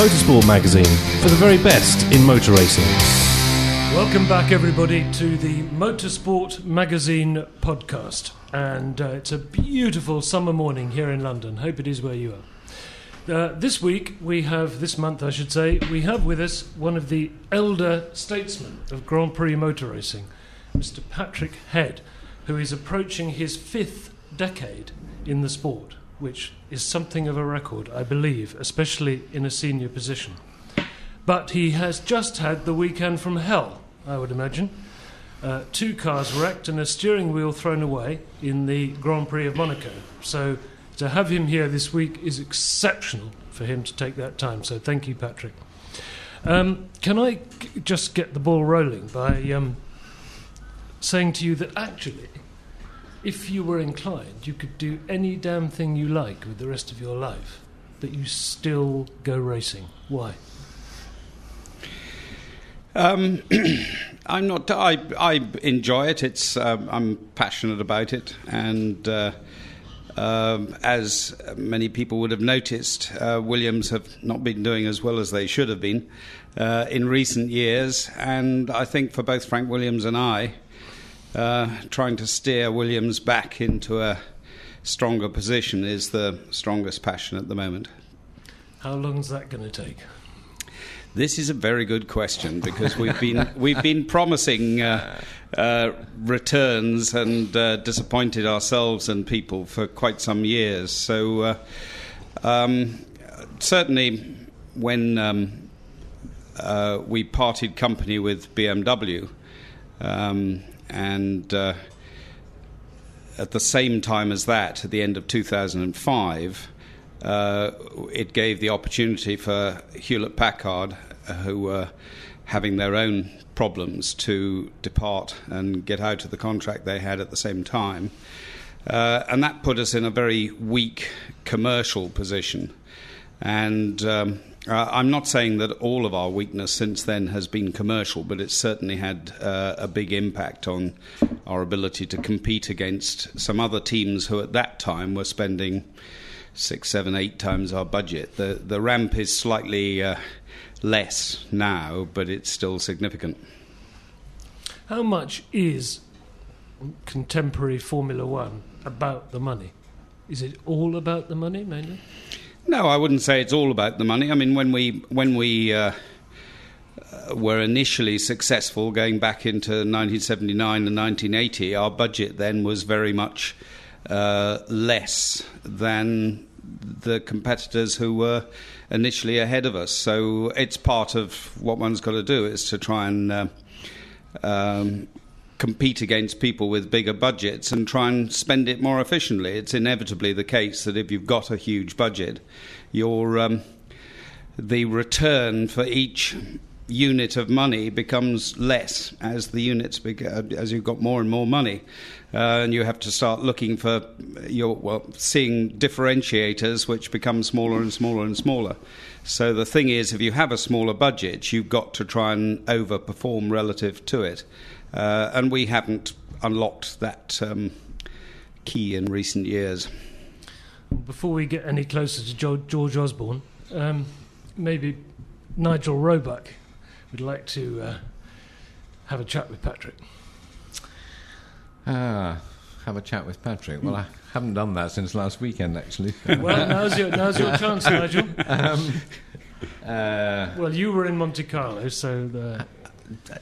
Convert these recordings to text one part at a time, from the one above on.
Motorsport magazine for the very best in motor racing. Welcome back, everybody, to the Motorsport Magazine podcast. And uh, it's a beautiful summer morning here in London. Hope it is where you are. Uh, this week, we have, this month I should say, we have with us one of the elder statesmen of Grand Prix motor racing, Mr. Patrick Head, who is approaching his fifth decade in the sport, which is something of a record, I believe, especially in a senior position. But he has just had the weekend from hell, I would imagine. Uh, two cars wrecked and a steering wheel thrown away in the Grand Prix of Monaco. So to have him here this week is exceptional for him to take that time. So thank you, Patrick. Um, can I just get the ball rolling by um, saying to you that actually, if you were inclined, you could do any damn thing you like with the rest of your life, but you still go racing. Why? Um, I'm not. I I enjoy it. It's. Um, I'm passionate about it, and uh, um, as many people would have noticed, uh, Williams have not been doing as well as they should have been uh, in recent years, and I think for both Frank Williams and I, uh, trying to steer Williams back into a stronger position is the strongest passion at the moment. How long's that going to take? This is a very good question because we've been we've been promising uh, uh, returns and uh, disappointed ourselves and people for quite some years. So uh, um, certainly when um, uh, we parted company with BMW um, and uh, at the same time as that, at the end of 2005 uh, it gave the opportunity for Hewlett Packard, uh, who were having their own problems, to depart and get out of the contract they had at the same time. Uh, and that put us in a very weak commercial position. And um, uh, I'm not saying that all of our weakness since then has been commercial, but it's certainly had uh, a big impact on our ability to compete against some other teams who at that time were spending six, seven, eight times our budget. The the ramp is slightly uh, less now, but it's still significant. How much is contemporary Formula One about the money? Is it all about the money mainly? No, I wouldn't say it's all about the money. I mean, when we when we uh, uh, were initially successful, going back into 1979 and 1980, our budget then was very much uh, less than the competitors who were initially ahead of us. So it's part of what one's got to do is to try and uh, um, compete against people with bigger budgets and try and spend it more efficiently. It's inevitably the case that if you've got a huge budget, your um, the return for each unit of money becomes less as the units bec- uh, as you've got more and more money, uh, and you have to start looking for your well, seeing differentiators which become smaller and smaller and smaller. So the thing is, if you have a smaller budget, you've got to try and overperform relative to it, uh, and we haven't unlocked that um, key in recent years. Before we get any closer to jo- George Osborne, um, maybe Nigel Roebuck would like to uh, have a chat with Patrick. Ah, have a chat with Patrick. Well, I haven't done that since last weekend, actually. Well, now's your, now's your chance, Nigel. um, uh, Well, you were in Monte Carlo, so the,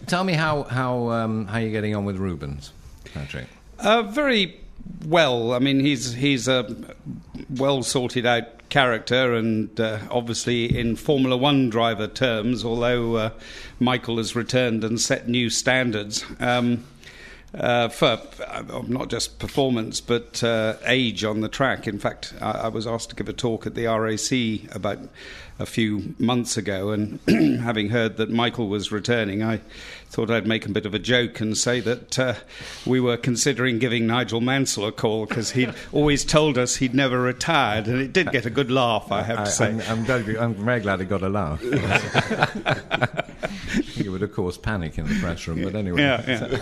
tell me how how um, how you're getting on with Rubens, Patrick. Uh, very well. I mean, he's he's a well sorted out character, and uh, obviously in Formula One driver terms, although uh, Michael has returned and set new standards. Um, uh, for uh, not just performance but uh, age on the track. In fact, I, I, was asked to give a talk at the RAC about a few months ago, and having heard that Michael was returning, I thought I'd make a bit of a joke and say that uh, we were considering giving Nigel Mansell a call because he'd always told us he'd never retired, and it did get a good laugh, I have to say. I'm, I'm, very, I'm very glad it got a laugh. it would, of course, panic in the press room, but anyway. Yeah,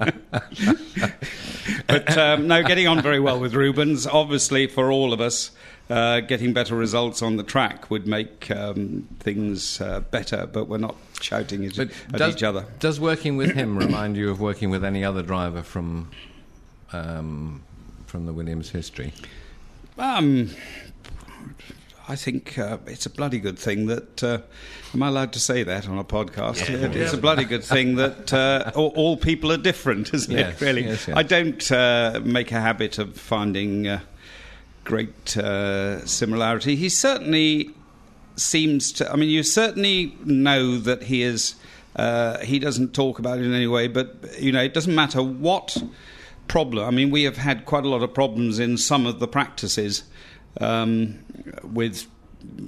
yeah. but um, no, getting on very well with Rubens. Obviously, for all of us, uh, getting better results on the track would make um, things uh, better, but we're not shouting at, at does, each other. Does working with him remind you of working with any other driver from um, from the Williams history? Um, I think uh, it's a bloody good thing that. Uh, am I allowed to say that on a podcast? Yeah. It's a bloody good thing that uh, all, all, people are different, isn't yes, it? Really, yes, yes. I don't uh, make a habit of finding uh, great uh, similarity. He certainly seems to. I mean, you certainly know that he is. Uh, he doesn't talk about it in any way, but you know, it doesn't matter what problem. I mean, we have had quite a lot of problems in some of the practices um, with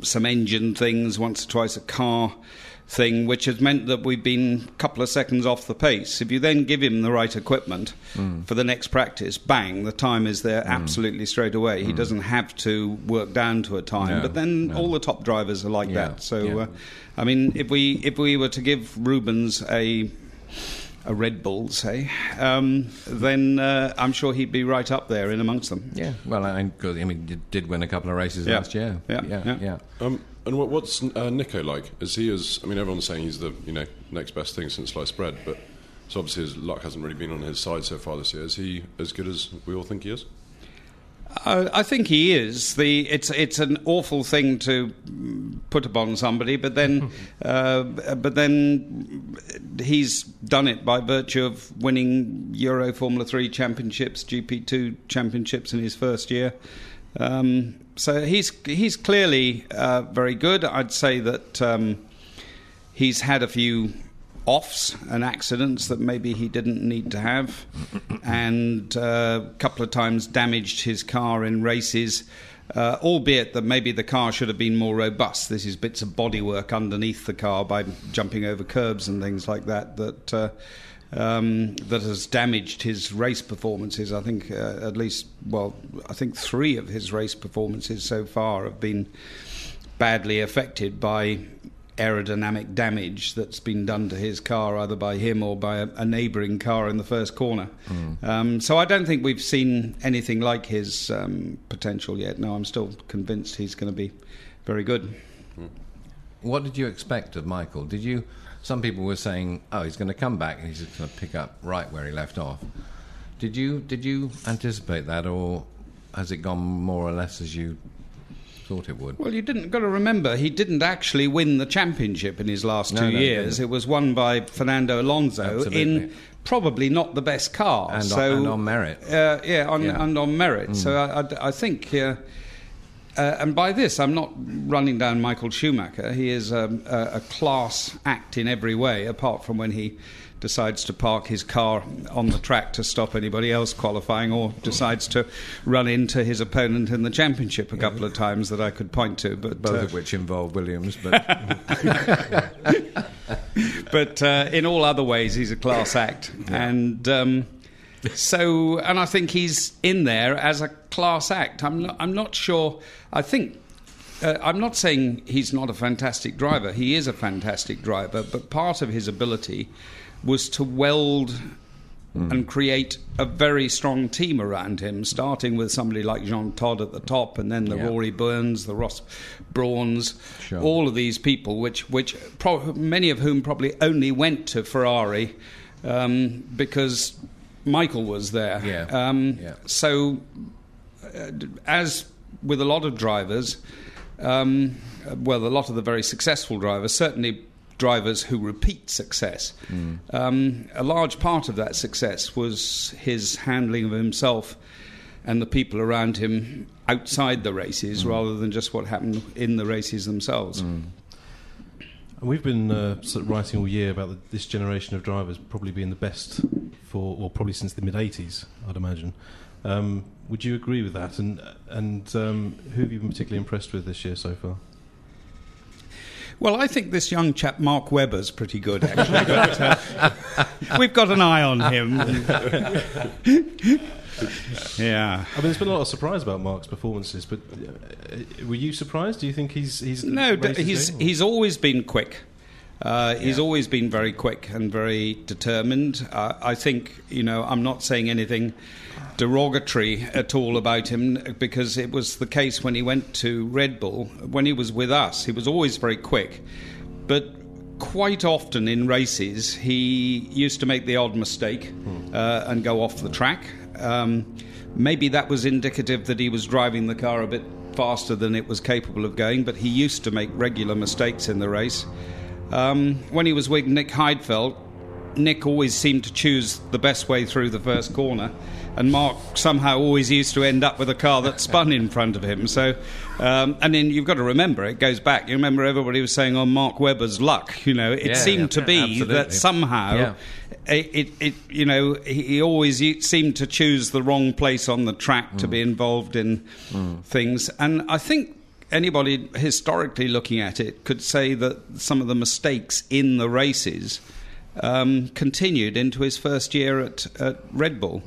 some engine things. Once or twice, a car thing, which has meant that we've been a couple of seconds off the pace. If you then give him the right equipment mm. for the next practice, bang, the time is there mm. absolutely straight away. Mm. He doesn't have to work down to a time. No, but then no. all the top drivers are like yeah. that. So, yeah. uh, I mean, if we if we were to give Rubens a a Red Bull, say, um, then uh, I'm sure he'd be right up there in amongst them. Yeah, well, I, I mean, did, did win a couple of races yeah. last year. Yeah, yeah, yeah. yeah. Um, and what, what's uh, Nico like? Is he as? I mean, everyone's saying he's the you know next best thing since sliced bread, but so obviously his luck hasn't really been on his side so far this year. Is he as good as we all think he is? Uh, I think he is. The it's it's an awful thing to put upon somebody, but then uh, but then he's done it by virtue of winning Euro Formula Three championships, GP Two championships in his first year. Um, so he's he's clearly uh, very good. I'd say that um, he's had a few offs and accidents that maybe he didn't need to have, and uh, a couple of times damaged his car in races. Uh, albeit that maybe the car should have been more robust. This is bits of bodywork underneath the car by jumping over curbs and things like that that uh, um, that has damaged his race performances. I think uh, at least, well, I think three of his race performances so far have been badly affected by aerodynamic damage that's been done to his car, either by him or by a, a neighbouring car in the first corner. Mm. Um, so I don't think we've seen anything like his um, potential yet. No, I'm still convinced he's going to be very good. What did you expect of Michael? Did you? Some people were saying, "Oh, he's going to come back and he's going to pick up right where he left off." Did you did you anticipate that, or has it gone more or less as you thought it would? Well, you didn't got to remember he didn't actually win the championship in his last no, two no, years. It was won by Fernando Alonso Absolutely. in probably not the best car, and, so, on, and on merit. Uh, yeah, on, yeah, and on merit. Mm. So I, I, I think. Uh, uh, and by this, I'm not running down Michael Schumacher. He is um, a, a, class act in every way, apart from when he decides to park his car on the track to stop anybody else qualifying, or decides to run into his opponent in the championship a couple of times that I could point to. But both uh, of which involve Williams. But but uh, in all other ways, he's a class act, yeah. and. Um, so, and I think he's in there as a class act. I'm not, I'm not sure. I think uh, I'm not saying he's not a fantastic driver. He is a fantastic driver, but part of his ability was to weld mm. and create a very strong team around him, starting with somebody like Jean Todt at the top, and then the yeah. Rory Byrnes, the Ross Brawns, sure. all of these people, which which pro- many of whom probably only went to Ferrari um, because Michael was there. Yeah. Um, yeah. So, uh, as with a lot of drivers, um, well, a lot of the very successful drivers, certainly drivers who repeat success. Um, a large part of that success was his handling of himself and the people around him outside the races rather than just what happened in the races themselves. And we've been uh, sort of writing all year about the, this generation of drivers probably being the best for, or probably since the mid '80s, I'd imagine. Um, would you agree with that? And and um, who have you been particularly impressed with this year so far? Well, I think this young chap, Mark Webber's pretty good, actually. but, uh, we've got an eye on him. yeah. I mean, there's been a lot of surprise about Mark's performances, but uh, were you surprised? Do you think he's he's No, d- he's he's always been quick. Uh, He's always been very quick and very determined. Uh, I think you know I'm not saying anything derogatory at all about him because it was the case when he went to Red Bull. When he was with us, he was always very quick, but quite often in races he used to make the odd mistake uh, and go off the track. Um, maybe that was indicative that he was driving the car a bit faster than it was capable of going, but he used to make regular mistakes in the race. Um, when he was with Nick Heidfeld, Nick always seemed to choose the best way through the first corner, and Mark somehow always used to end up with a car that spun in front of him. So, um, and then you've got to remember, it goes back. You remember everybody was saying on Mark Webber's luck. You know, it Yeah, seemed yeah, to be absolutely. that somehow. Yeah. It, it, you know, he always seemed to choose the wrong place on the track Mm. to be involved in things, and I think anybody historically looking at it could say that some of the mistakes in the races um, continued into his first year at, at Red Bull.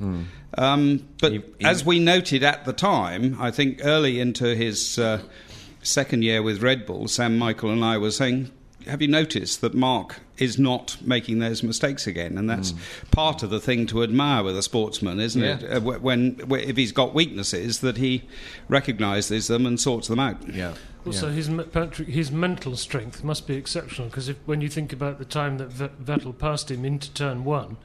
Um, but He- he- as we noted at the time, I think early into his uh, second year with Red Bull, Sam Michael and I were saying, have you noticed that Mark is not making those mistakes again? And that's part of the thing to admire with a sportsman, isn't Yeah. it? Uh, wh- when, if he's got weaknesses, that he recognises them and sorts them out. Yeah. Also, yeah. his Patrick, his mental strength must be exceptional because when you think about the time that v- Vettel passed him into turn one,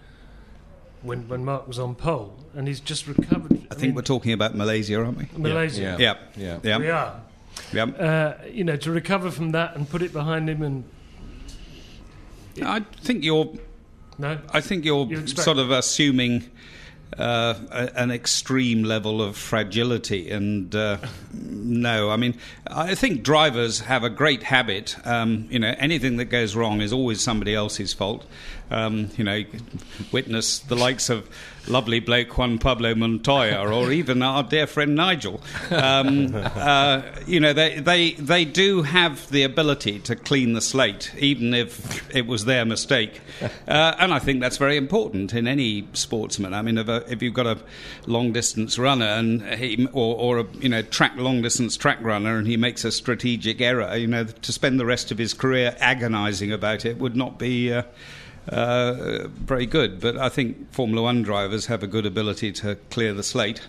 when when Mark was on pole, and he's just recovered. I think we're talking about Malaysia, aren't we? Malaysia. Yeah. Yeah. Yeah. Yeah. We are. Yeah. Uh, you know, to recover from that and put it behind him, and I think you're no, I think you're You expect- sort of assuming uh, a, an extreme level of fragility, and uh, no, I mean, I think drivers have a great habit. Um, you know, anything that goes wrong is always somebody else's fault. Um, you know, witness the likes of lovely bloke Juan Pablo Montoya, or even our dear friend Nigel. Um, uh, you know, they, they they do have the ability to clean the slate, even if it was their mistake. Uh, and I think that's very important in any sportsman. I mean, if, a, if you've got a long distance runner and he, or, or a you know track long distance track runner, and he makes a strategic error, you know, to spend the rest of his career agonising about it would not be. Uh, uh, very good, but I think Formula One drivers have a good ability to clear the slate,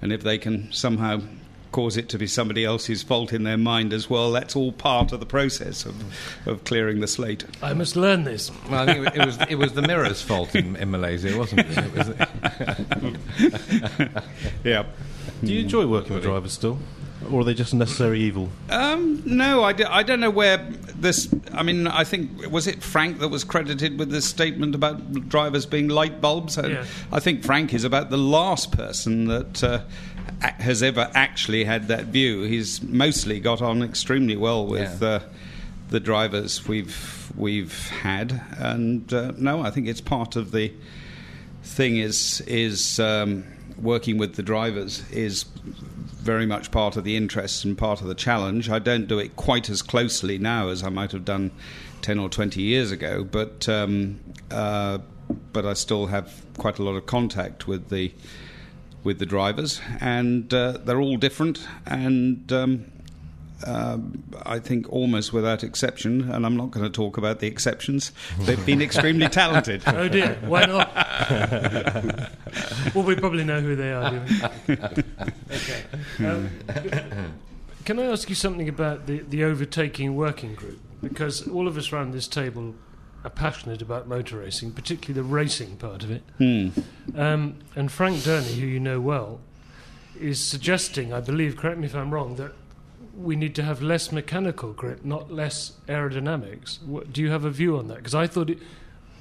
and if they can somehow cause it to be somebody else's fault in their mind as well, that's all part of the process of, of clearing the slate. I must learn this. Well, I think it was it was the mirror's fault in, in Malaysia, wasn't it? it was, Yeah. Do you enjoy working with drivers still, or are they just a necessary evil? Um, no, I, d- I don't know where this. I mean, I think was it Frank that was credited with this statement about drivers being light bulbs. I, Yeah. I think Frank is about the last person that uh, has ever actually had that view. He's mostly got on extremely well with Yeah. uh, the drivers we've we've had, and uh, no, I think it's part of the thing. Is is um, working with the drivers is very much part of the interest and part of the challenge. I don't do it quite as closely now as I might have done ten or twenty years ago, but um, uh, but I still have quite a lot of contact with the with the drivers, and uh, they're all different, and um, um, I think almost without exception, and I'm not going to talk about the exceptions. They've been extremely talented. Oh dear, why not? well, we probably know who they are. do we? okay. Um, can I ask you something about the, the overtaking working group? Because all of us around this table are passionate about motor racing, particularly the racing part of it. Um, and Frank Dernie, who you know well, is suggesting, I believe, correct me if I'm wrong, that we need to have less mechanical grip, not less aerodynamics. What, do you have a view on that? Because I thought it,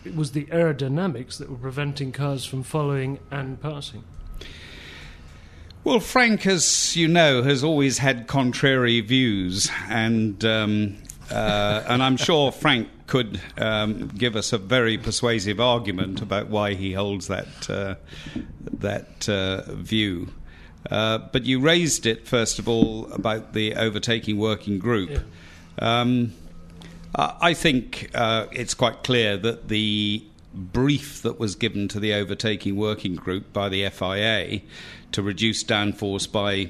it was the aerodynamics that were preventing cars from following and passing. Well, Frank, as you know, has always had contrary views, and um, uh, and I'm sure Frank could um, give us a very persuasive argument about why he holds that uh, that uh, view. Uh, but you raised it first of all about the overtaking working group. Yeah. Um, I think uh, it's quite clear that the brief that was given to the overtaking working group by the FIA to reduce downforce by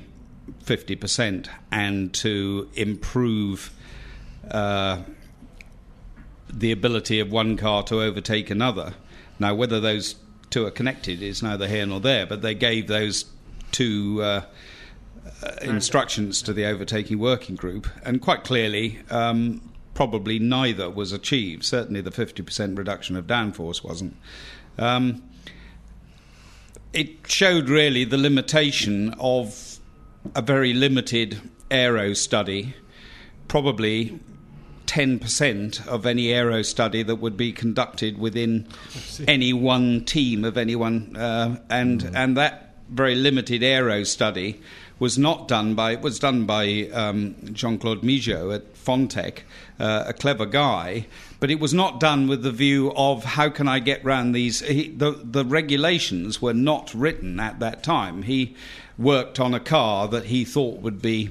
50% and to improve uh, the ability of one car to overtake another. Now, whether those two are connected is neither here nor there, but they gave those two uh, uh, instructions to the overtaking working group, and quite clearly, um, probably neither was achieved. Certainly, the 50% reduction of downforce wasn't. Um, it showed really the limitation of a very limited aero study, probably 10% of any aero study that would be conducted within any one team of anyone, uh, and and that very limited aero study was not done by it was done by um, Jean Claude Migeot at Fondtech, uh, a clever guy, but it was not done with the view of how can I get round these. He, the the regulations were not written at that time. He worked on a car that he thought would be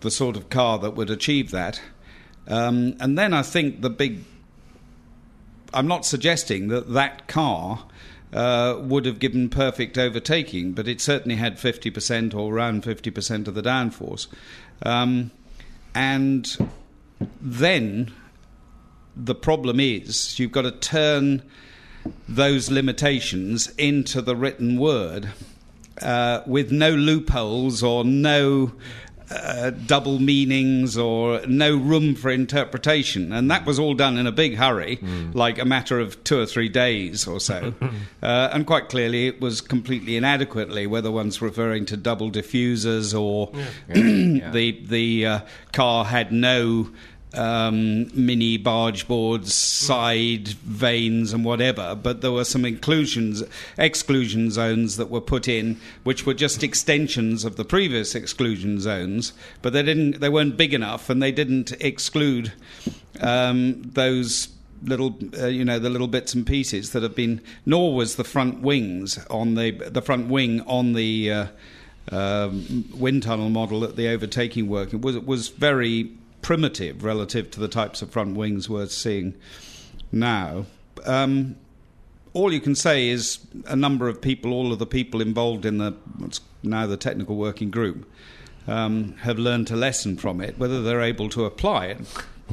the sort of car that would achieve that. Um, and then I think the big. I'm not suggesting that that car uh, would have given perfect overtaking, but it certainly had 50% or around 50% of the downforce. Um, and then the problem is you've got to turn those limitations into the written word uh, with no loopholes or no uh, double meanings or no room for interpretation. And that was all done in a big hurry, like a matter of two or three days or so. uh, and quite clearly, it was completely inadequately, whether one's referring to double diffusers or the, the uh, car had no. Um, mini barge boards, side vanes, and whatever. But there were some inclusions, exclusion zones that were put in, which were just extensions of the previous exclusion zones. But they didn't, they weren't big enough, and they didn't exclude um, those little, uh, you know, the little bits and pieces that have been. Nor was the front wings on the the front wing on the. Uh, um, wind tunnel model that the overtaking work was was very primitive relative to the types of front wings we're seeing now. Um, all you can say is a number of people, all of the people involved in the what's now the technical working group, um, have learned a lesson from it. Whether they're able to apply it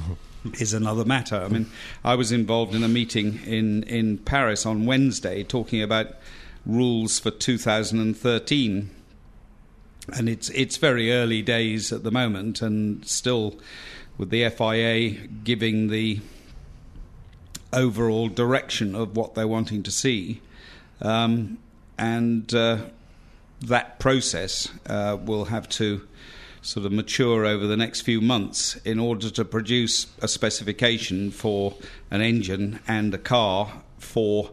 is another matter. I mean, I was involved in a meeting in, in Paris on Wednesday talking about rules for 2013 and it's it's very early days at the moment, and still with the FIA giving the overall direction of what they're wanting to see, um, and uh, that process uh, will have to sort of mature over the next few months in order to produce a specification for an engine and a car for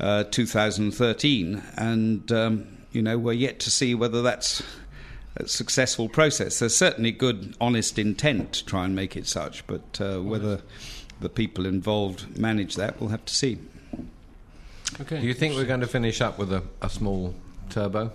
uh, 2013, and um, you know we're yet to see whether that's successful process. There's certainly good, honest intent to try and make it such, but uh, whether the people involved manage that, we'll have to see. Okay. Do you think we're going to finish up with a, a small turbo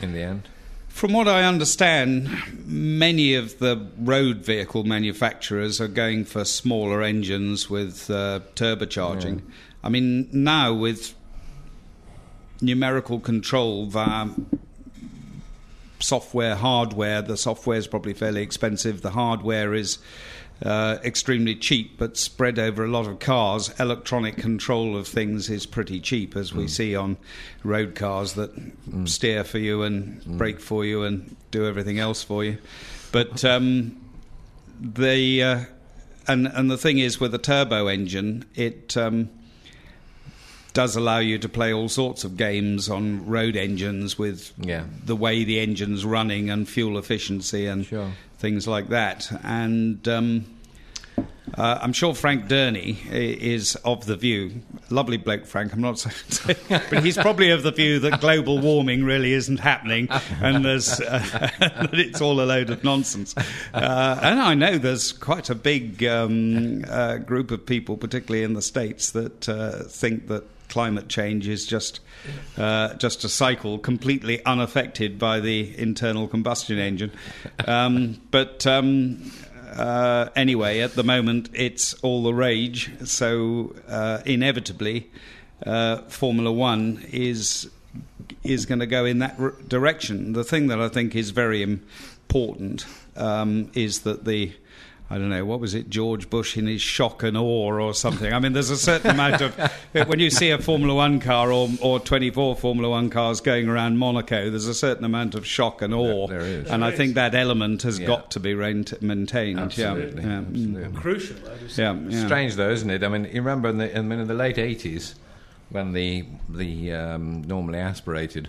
in the end? From what I understand, many of the road vehicle manufacturers are going for smaller engines with uh, turbocharging. I mean, now with numerical control via software, hardware, the software is probably fairly expensive. The hardware is uh, extremely cheap, but spread over a lot of cars. Electronic control of things is pretty cheap, as we see on road cars that steer for you and brake for you and do everything else for you. But um, the uh, and and the thing is with a turbo engine, it um, does allow you to play all sorts of games on road engines with Yeah. the way the engine's running and fuel efficiency and Sure. things like that. And um, uh, I'm sure Frank Dernie is of the view, lovely bloke, Frank, I'm not saying, but he's probably of the view that global warming really isn't happening and there's, uh, that it's all a load of nonsense. Uh, and I know there's quite a big um, uh, group of people, particularly in the States, that uh, think that climate change is just uh, just a cycle completely unaffected by the internal combustion engine. Um, but um, uh, anyway, at the moment, it's all the rage. So uh, inevitably, uh, Formula One is is going to go in that direction. The thing that I think is very important um, is that the I don't know what was it George Bush in his shock and awe or something. I mean, there's a certain amount of when you see a Formula One car or or 24 Formula One cars going around Monaco, there's a certain amount of shock and awe, There- there is. and I think that element has Yeah. got to be rent- maintained. Absolutely. Yeah, yeah. Mm. Absolutely. Crucial. Just yeah, yeah. Strange though, isn't it? I mean, you remember in the, I mean, in the late '80s when the the um, normally aspirated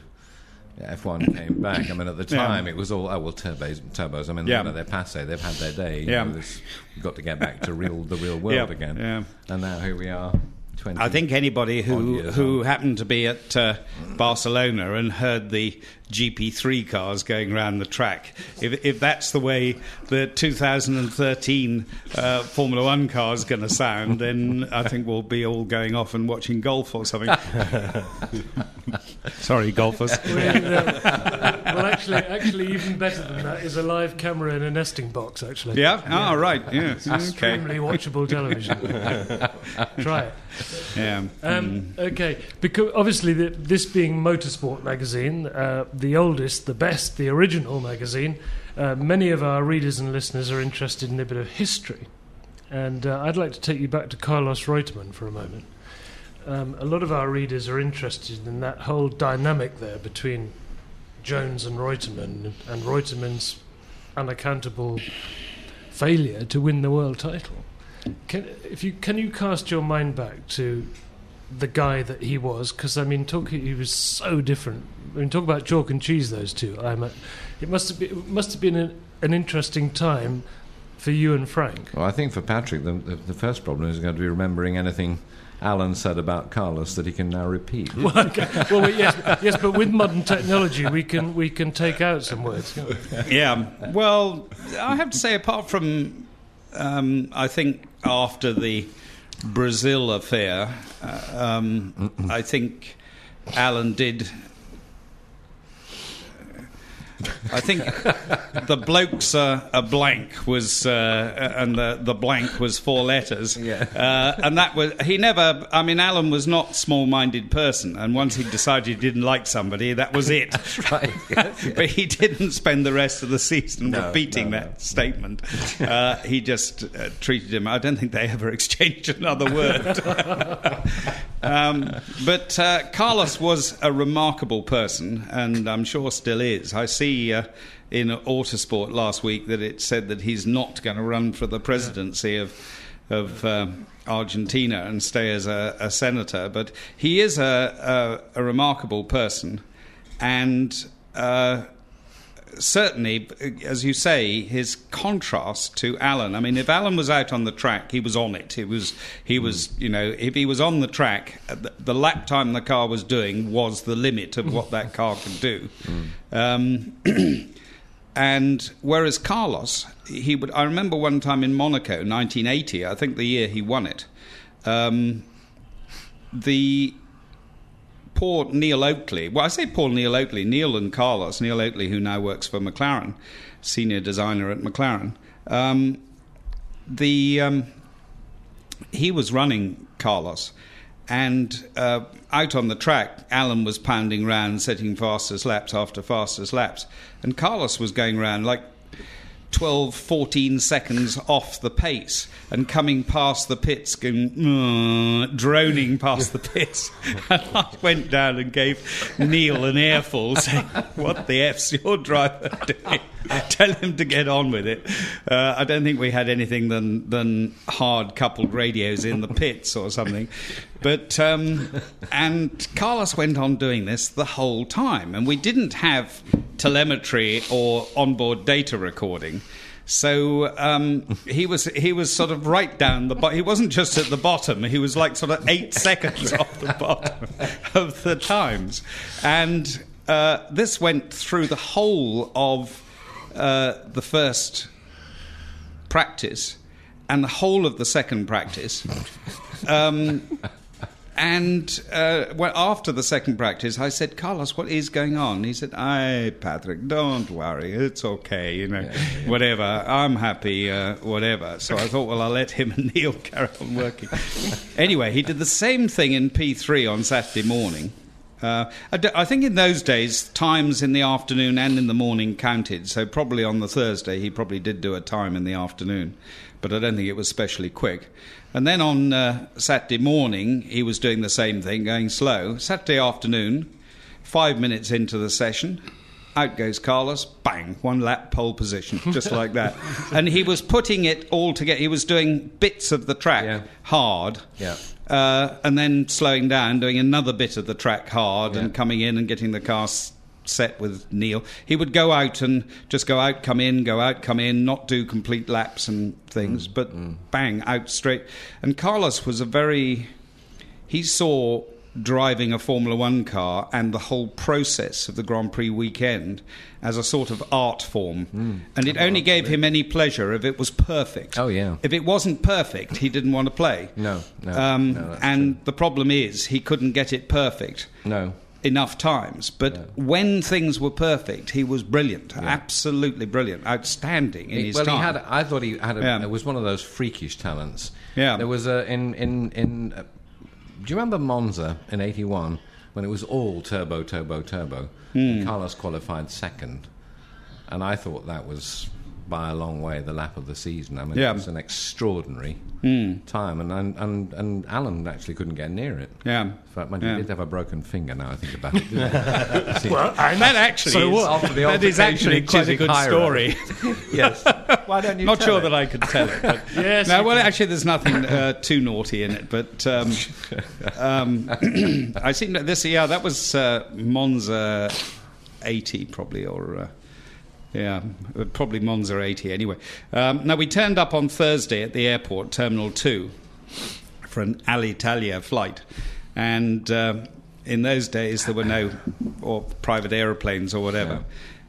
F1 came back. I mean, at the Yeah. time it was all oh well turbos, turbos. I mean, Yeah. you know, they're passe. They've had their day. You Yeah. know, we've got to get back to real the real world Yeah, again. yeah. And now here we are. 20 I think anybody who who on. happened to be at uh, Barcelona and heard the GP3 cars going around the track, if, if that's the way the 2013 uh, Formula One car is going to sound, then I think we'll be all going off and watching golf or something. Sorry, golfers. well, actually, actually, even better than that is a live camera in a nesting box. Actually, Yeah. Oh, right. Yeah. Okay. extremely watchable television. Try it. Yeah. Um, okay, because obviously the, this being Motorsport magazine, uh, the oldest, the best, the original magazine, uh, many of our readers and listeners are interested in a bit of history, and uh, I'd like to take you back to Carlos Reutemann for a moment. Um, a lot of our readers are interested in that whole dynamic there between Jones and Reutemann, and Reutemann's unaccountable failure to win the world title. Can, if you can you cast your mind back to the guy that he was? Because I mean, talk he was so different. I mean, talk about chalk and cheese. Those two. I'm. A, it must have been. It must have been an, an interesting time for you and Frank. Well, I think for Patrick, the, the, the first problem is going to be remembering anything Alan said about Carlos that he can now repeat. well, okay. well, yes, yes, but with modern technology, we can we can take out some words. Yeah. Well, I have to say, apart from, um, I think after the Brazil affair, uh, um, I think Alan did. I think the blokes uh, a blank was, uh, and the the blank was four letters. Yeah. Uh, and that was he never. I mean, Alan was not a small-minded person, and once he decided he didn't like somebody, that was it. That's right. but he didn't spend the rest of the season No, repeating no, that no. statement. Uh, he just uh, treated him. I don't think they ever exchanged another word. um, but uh, Carlos was a remarkable person, and I'm sure still is. I see uh, in Autosport last week that it said that he's not going to run for the presidency of of um, Argentina and stay as a, a senator. But he is a, a, a remarkable person, and. Uh, certainly, as you say, his contrast to Alan. I mean, if Alan was out on the track, he was on it. It was he was you know if he was on the track, uh, the, the lap time the car was doing was the limit of what that car could do. Um, and whereas Carlos, he would. I remember one time in Monaco, 1980. I think the year he won it. Um, the poor Neil Oatley. Well, I say poor Neil Oatley. Neil and Carlos. Neil Oatley, who now works for McLaren, senior designer at McLaren. Um, the um, he was running Carlos, and uh, out on the track, Alan was pounding round, setting fastest laps after fastest laps, and Carlos was going round like 12, 14 seconds off the pace and coming past the pits, going, "Mm," droning past the pits. And I went down and gave Neil an earful saying, What the F's your driver doing? Tell him to get on with it. Uh, I don't think we had anything than, than hard coupled radios in the pits or something. But, um, and Carlos went on doing this the whole time. And we didn't have telemetry or onboard data recording. So um, he was he was sort of right down the bottom. He wasn't just at the bottom. He was like sort of eight seconds off the bottom of the times, and uh, this went through the whole of uh, the first practice and the whole of the second practice. Um, and uh, well, after the second practice, I said, Carlos, what is going on? He said, Aye, Patrick, don't worry. It's okay, you know, whatever. I'm happy, uh, whatever. So I thought, well, I'll let him and Neil carry on working. anyway, he did the same thing in P3 on Saturday morning. Uh, I, d- I think in those days, times in the afternoon and in the morning counted. So probably on the Thursday, he probably did do a time in the afternoon, but I don't think it was especially quick. And then on uh, Saturday morning, he was doing the same thing, going slow. Saturday afternoon, five minutes into the session, out goes Carlos, bang, one lap pole position, just like that. And he was putting it all together. He was doing bits of the track Yeah. hard. Yeah. Uh, and then slowing down, doing another bit of the track hard, Yeah. and coming in and getting the car s- set with Neil. He would go out and just go out, come in, go out, come in, not do complete laps and Mm. things, but bang, out straight. And Carlos was a very. He saw driving a Formula One car and the whole process of the Grand Prix weekend as a sort of art form. And it only gave him any pleasure if it was perfect. Mm. Oh, yeah. If it wasn't perfect, he didn't want to play. No, no, Um, no, and the problem is, he couldn't get it perfect No. enough times. But when things were perfect, he was brilliant, absolutely brilliant, outstanding in He- his well, time. he had. I thought he had. A, Yeah. It was one of those freakish talents. Yeah. There was a in in in. Do you remember Monza in '81 when it was all turbo, turbo, turbo? And Carlos qualified second, and I thought that was by a long way the lap of the season. I mean, Yeah. It was an extraordinary time, and, and and and Alan actually couldn't get near it. Yeah. In fact, man, Yeah. he did have a broken finger. Now I think about it. didn't? Well, and that actually so is. After the that is altercation actually quite a good High story. yes. Why don't you? Not tell sure it? that I could tell it. But Yes, no, well, can. actually, there's nothing uh, too naughty in it. But um, um, I think that this, yeah, that was uh, Monza 80, probably, or. Uh, yeah, uh, probably Monza 80 anyway. Um, now, we turned up on Thursday at the airport, Terminal 2, for an Alitalia flight. And uh, in those days, there were no or private aeroplanes or whatever.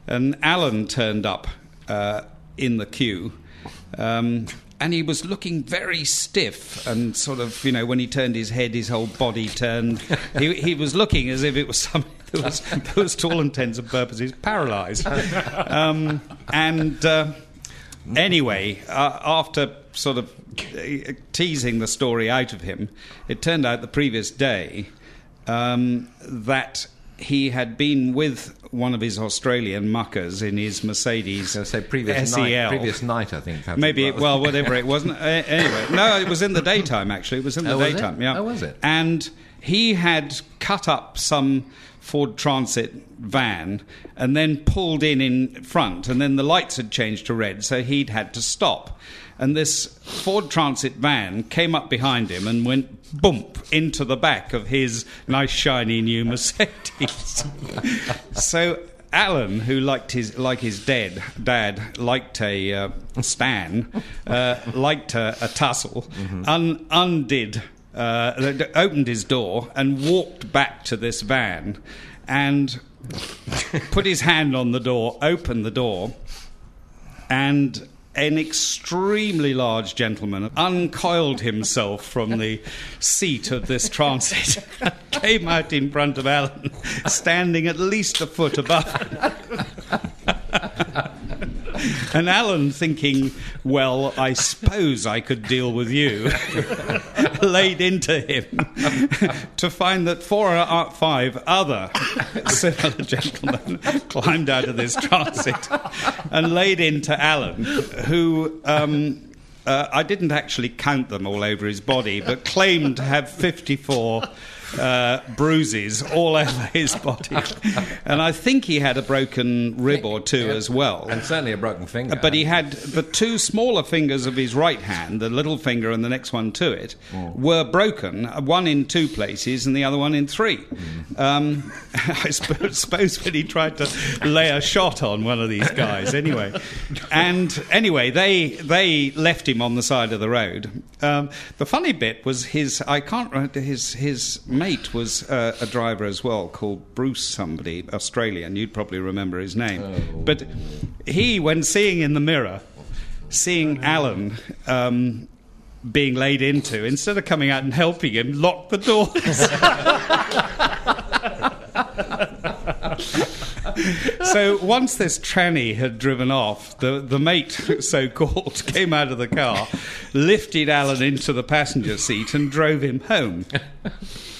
And Alan turned up uh, in the queue. Um, and he was looking very stiff and sort of, you know, when he turned his head, his whole body turned. he, he was looking as if it was something that was, to all intents and purposes, paralysed. Um, and uh, anyway, uh, after sort of uh, teasing the story out of him, it turned out the previous day um, that he had been with one of his Australian muckers in his Mercedes I say previous SEL. night. Previous night, I think. E Maybe, was. well, whatever it wasn't. Uh, anyway, no, it was in the daytime, actually. It was in the Oh, it? daytime, yeah. Oh, was it? And he had cut up some Ford Transit van and then pulled in in front, and then the lights had changed to red, so he'd had to stop. And this Ford Transit van came up behind him and went bump into the back of his nice shiny new Mercedes. so Alan, who liked his like his dad, dad liked a uh, Stan, uh, liked a, a tussle, un, undid, uh, opened his door and walked back to this van, and put his hand on the door, opened the door, and an extremely large gentleman uncoiled himself from the seat of this transit and came out in front of Alan, standing at least a foot above him. and Alan thinking, well, I suppose I could deal with you. laid into him to find that four or five other similar gentlemen climbed out of this transit and laid into Alan, who. Um, uh, I didn't actually count them all over his body, but claimed to have 54 uh, bruises all over his body. And I think he had a broken rib or two Yeah. as well. And certainly a broken finger. But he had the two smaller fingers of his right hand, the little finger and the next one to it, were broken, one in two places and the other one in three. Um, I suppose when he tried to lay a shot on one of these guys, anyway. And anyway, they, they left him on the side of the road. Um, the funny bit was his, I can't remember, his, his mate was uh, a driver as well called Bruce somebody, Australian. You'd probably remember his name. But he, when seeing in the mirror, seeing Alan um, being laid into, instead of coming out and helping him, locked the doors. so once this tranny had driven off, the, the mate, so called, came out of the car, lifted Alan into the passenger seat, and drove him home.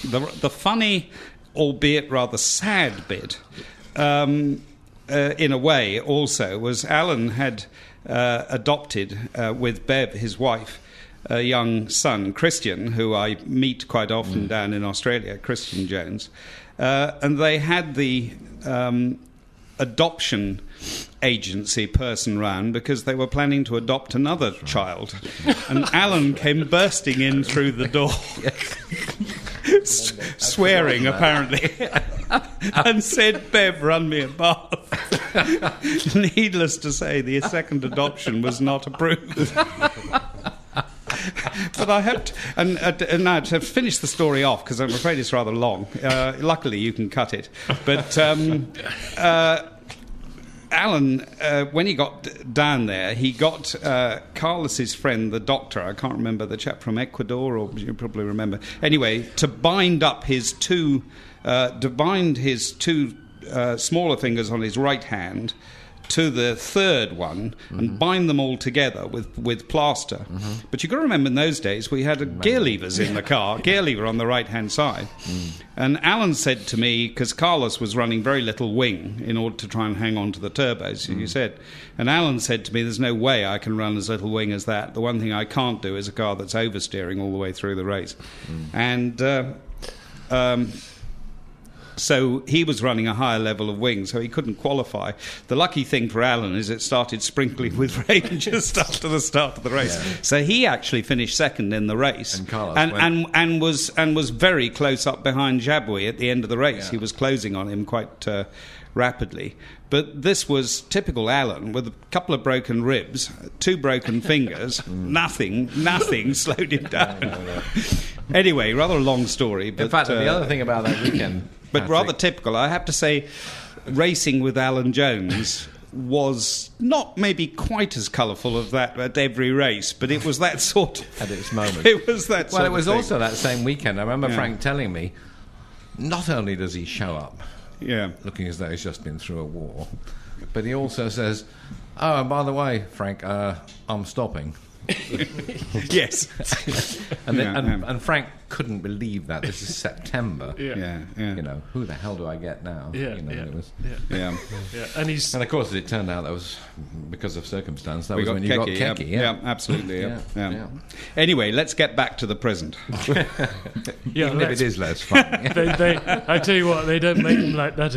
The, the funny, albeit rather sad bit, um, uh, in a way, also, was Alan had uh, adopted uh, with Bev, his wife, a young son, Christian, who I meet quite often down in Australia, Christian Jones. Uh, and they had the um, adoption agency person round because they were planning to adopt another child. And Alan came bursting in through the door. S- swearing apparently, and said, "Bev, run me a bath." Needless to say, the second adoption was not approved. but I have to, and, uh, and now to finish the story off because I'm afraid it's rather long. Uh, luckily, you can cut it. But um, uh, Alan, uh, when he got d- down there, he got uh, Carlos's friend, the doctor. I can't remember the chap from Ecuador, or you probably remember. Anyway, to bind up his two, uh, to bind his two uh, smaller fingers on his right hand to the third one and mm-hmm. bind them all together with, with plaster. Mm-hmm. But you've got to remember in those days we had gear levers in the car, gear lever on the right hand side. Mm. And Alan said to me, because Carlos was running very little wing in order to try and hang on to the turbos, you mm. said. And Alan said to me, There's no way I can run as little wing as that. The one thing I can't do is a car that's oversteering all the way through the race. Mm. And. Uh, um, so he was running a higher level of wing, so he couldn't qualify. The lucky thing for Alan is it started sprinkling with rain just after the start of the race. So he actually finished second in the race, And Carlos and, and, and was and was very close up behind Jabouille at the end of the race. Yeah. He was closing on him quite uh, rapidly. But this was typical Alan with a couple of broken ribs, two broken fingers, nothing, nothing slowed him down. anyway, rather a long story. But, In fact, the uh, other thing about that weekend. But Patrick, rather typical. I have to say, racing with Alan Jones was not maybe quite as colourful of that at every race, but it was that sort of. At its moment. It was that. Sort. Well, it was also that same weekend. I remember Yeah. Frank telling me, not only does he show up Yeah. looking as though he's just been through a war, but he also says, "Oh, and by the way, Frank, uh, I'm stopping." Yes. And, then, Yeah, and, yeah. and Frank couldn't believe that. This is September. Yeah. yeah. Yeah. You know, who the hell do I get now? Yeah, You know, yeah. it was. Yeah, Yeah. yeah. And he's And of course, it turned out, that was because of circumstance. That We was got when you got Keke. yeah. Yeah. absolutely. Yeah. Yeah, Yeah. yeah. Anyway, let's get back to the present. yeah. Even if it is less fun. they, they, I tell you what, they don't make them like that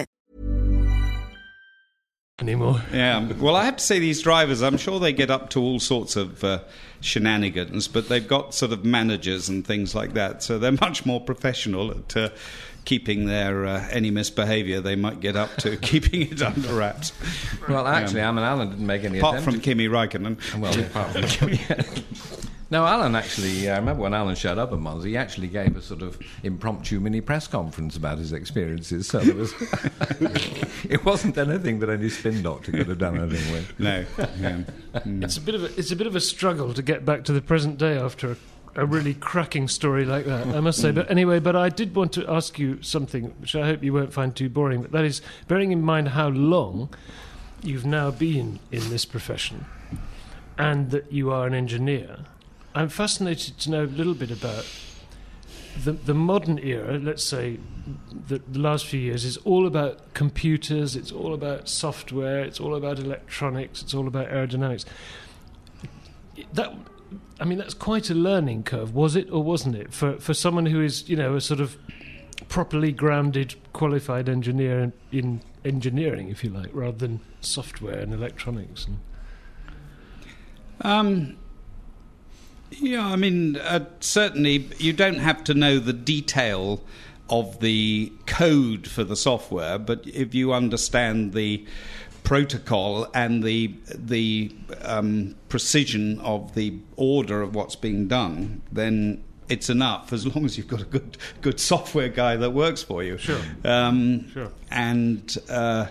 Anymore. Yeah, well, I have to say, these drivers, I'm sure they get up to all sorts of uh, shenanigans, but they've got sort of managers and things like that, so they're much more professional at uh, keeping their uh, any misbehaviour they might get up to, keeping it under wraps. Well, actually, I mean, Alan didn't make any Apart attempt from to- Kimi Raikkonen. Well, apart from No, Alan actually, uh, I remember when Alan showed up at Monza, he actually gave a sort of impromptu mini press conference about his experiences. So there was, it wasn't anything that any spin doctor could have done anything with. No. Yeah. Hmm. It's a bit of a, it's a bit of a struggle to get back to the present day after a, a really cracking story like that, I must say. Hmm. But anyway, but I did want to ask you something, which I hope you won't find too boring. But that is, bearing in mind how long you've now been in this profession, and that you are an engineer, I'm fascinated to know a little bit about the the modern era. Let's say the, the last few years is all about computers. It's all about software. It's all about electronics. It's all about aerodynamics. That, I mean, that's quite a learning curve. Was it or wasn't it for for someone who is you know a sort of properly grounded, qualified engineer in, in engineering, if you like, rather than software and electronics and. Um, yeah, I mean, uh, certainly you don't have to know the detail of the code for the software, but if you understand the protocol and the the um, precision of the order of what's being done, then it's enough as long as you've got a good good software guy that works for you. Sure. Um, Sure. And uh,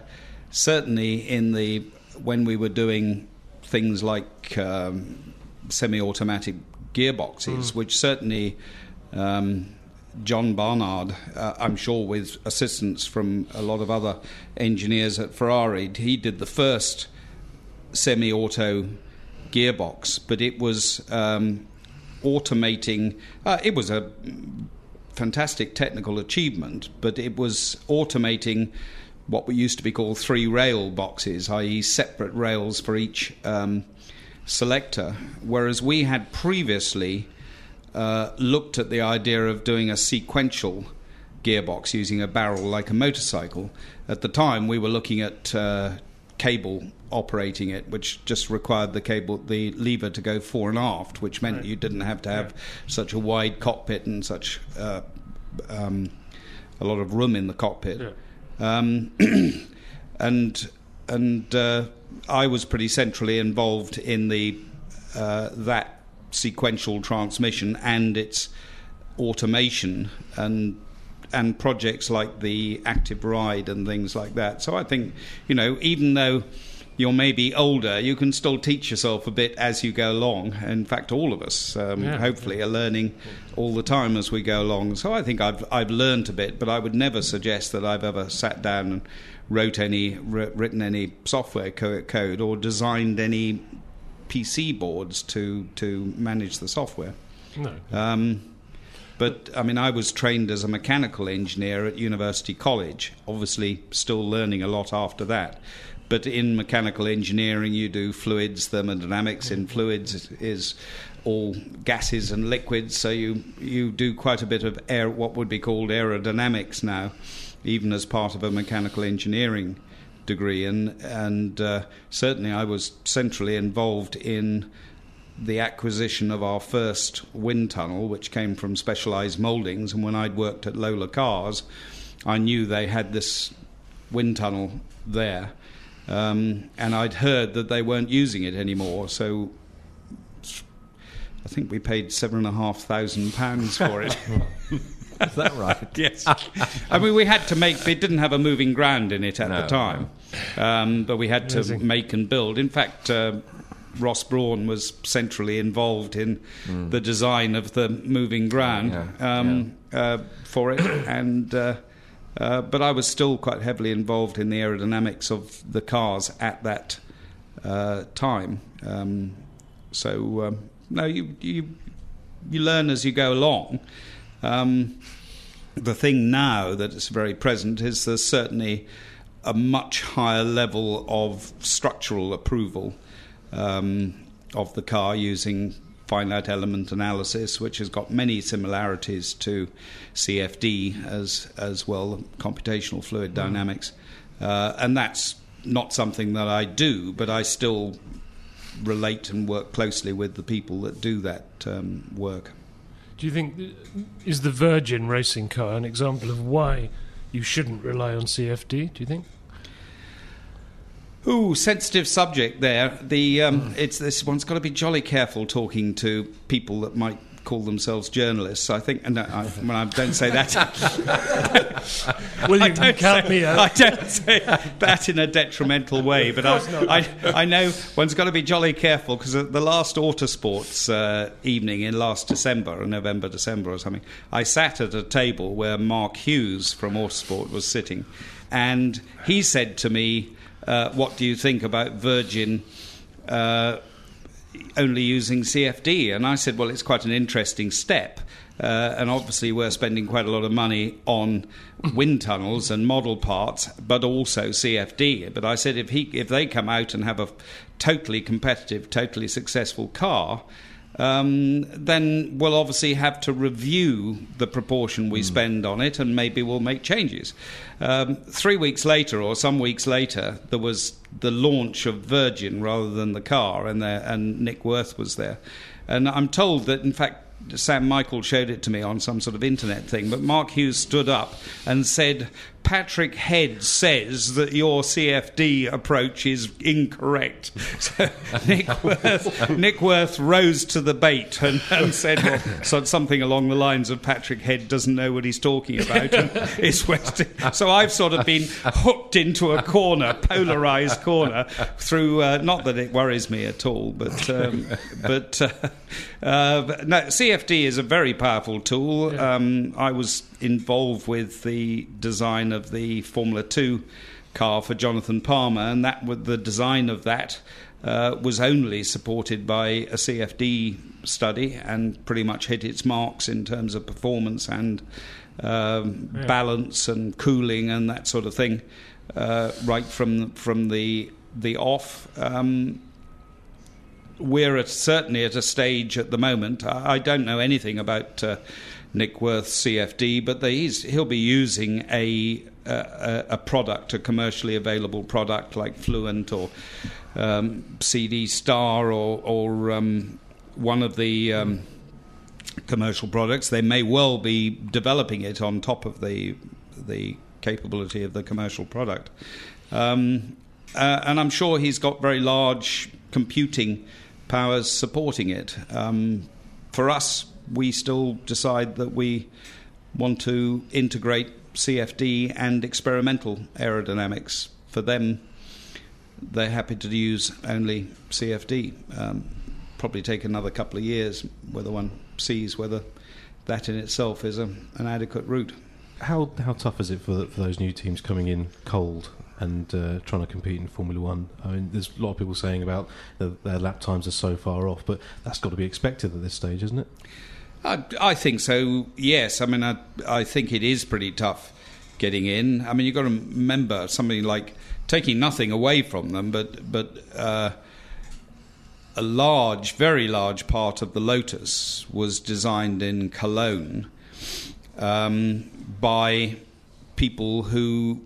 certainly in the when we were doing things like um, semi-automatic gearboxes, which certainly um, John Barnard, uh, I'm sure with assistance from a lot of other engineers at Ferrari, he did the first semi-auto gearbox, but it was um, automating. Uh, it was a fantastic technical achievement, but it was automating what we used to be called three rail boxes, i.e., separate rails for each um, selector, whereas we had previously uh, looked at the idea of doing a sequential gearbox using a barrel like a motorcycle. At the time, we were looking at uh, cable operating it, which just required the cable, the lever to go fore and aft, which meant you didn't have to have such a wide cockpit and such uh, um, a lot of room in the cockpit. Um, and and uh, I was pretty centrally involved in the uh, that sequential transmission and its automation and and projects like the active ride and things like that. So I think you know even though you're maybe older, you can still teach yourself a bit as you go along. In fact, all of us, um, Yeah. hopefully, are learning all the time as we go along. So I think I've I've learned a bit, but I would never suggest that I've ever sat down and wrote any written any software code or designed any PC boards to to manage the software. No. Um, but I mean, I was trained as a mechanical engineer at University College. Obviously, still learning a lot after that. But in mechanical engineering, you do fluids, thermodynamics. In fluids is- is all gases and liquids. So you you do quite a bit of air, what would be called aerodynamics now, even as part of a mechanical engineering degree. And and uh, certainly, I was centrally involved in the acquisition of our first wind tunnel, which came from Specialized Mouldings. And when I'd worked at Lola Cars, I knew they had this wind tunnel there. Um, and I'd heard that they weren't using it anymore. So I think we paid seven and a half thousand pounds for it. Is that right? yes. I mean, we had to make, it didn't have a moving ground in it at No, the time, um, but we had to make and build. In fact, uh, Ross Brawn was centrally involved in the design of the moving ground Yeah, um, Uh, for it, and uh, Uh, but I was still quite heavily involved in the aerodynamics of the cars at that uh, time. Um, so um, no, you, you you learn as you go along. Um, the thing now that is very present is there's certainly a much higher level of structural approval um, of the car using finite element analysis, which has got many similarities to CFD as as well, computational fluid dynamics, uh, and that's not something that I do, but I still relate and work closely with the people that do that um, work. Do you think is the Virgin racing car an example of why you shouldn't rely on CFD? Do you think? Ooh, sensitive subject there. The um, it's this one's got to be jolly careful talking to people that might call themselves journalists. I think, and I, when I don't say that, well, you I don't count say, me out. I don't say that in a detrimental way, but I, I, I know one's got to be jolly careful because the last Autosports uh, evening in last December, or November, December or something, I sat at a table where Mark Hughes from Autosport was sitting, and he said to me, uh, "What do you think about Virgin?" Uh, only using CFD. And I said, well, it's quite an interesting step. Uh, and obviously, we're spending quite a lot of money on wind tunnels and model parts, but also CFD. But I said, if he, if they come out and have a totally competitive, totally successful car, um, then we'll obviously have to review the proportion we spend on it, and maybe we'll make changes. Um, three weeks later, or some weeks later, there was the launch of Virgin rather than the car, and, there, and Nick Wirth was there. And I'm told that, in fact, Sam Michael showed it to me on some sort of internet thing, but Mark Hughes stood up and said, Patrick Head says that your CFD approach is incorrect. So Nick Wirth, Nick Wirth rose to the bait and, and said well, so something along the lines of Patrick Head doesn't know what he's talking about and is wasting. So I've sort of been hooked into a corner, polarized corner, through, uh, not that it worries me at all, but, um, but, uh, uh, but no, CFD is a very powerful tool. Um, I was involved with the design of the Formula 2 car for Jonathan Palmer, and that the design of that uh, was only supported by a CFD study and pretty much hit its marks in terms of performance and um, Yeah. balance and cooling and that sort of thing, uh, right from from the the off. Um, we're at, certainly at a stage at the moment. I, I don't know anything about uh, Nick Wirth CFD, but they, he'll be using a, a a product, a commercially available product like Fluent or um, CD Star or, or um, one of the um, commercial products. They may well be developing it on top of the the capability of the commercial product. Um, uh, and I'm sure he's got very large computing powers supporting it. Um, for us, we still decide that we want to integrate CFD and experimental aerodynamics. For them, they're happy to use only CFD. Um, probably take another couple of years whether one sees whether that in itself is a, an adequate route. How how tough is it for for those new teams coming in cold and uh, trying to compete in Formula One? I mean, there's a lot of people saying about their lap times are so far off, but that's got to be expected at this stage, isn't it? I, I think so. Yes, I mean, I, I think it is pretty tough getting in. I mean, you've got to remember something like taking nothing away from them, but but uh, a large, very large part of the Lotus was designed in Cologne um, by people who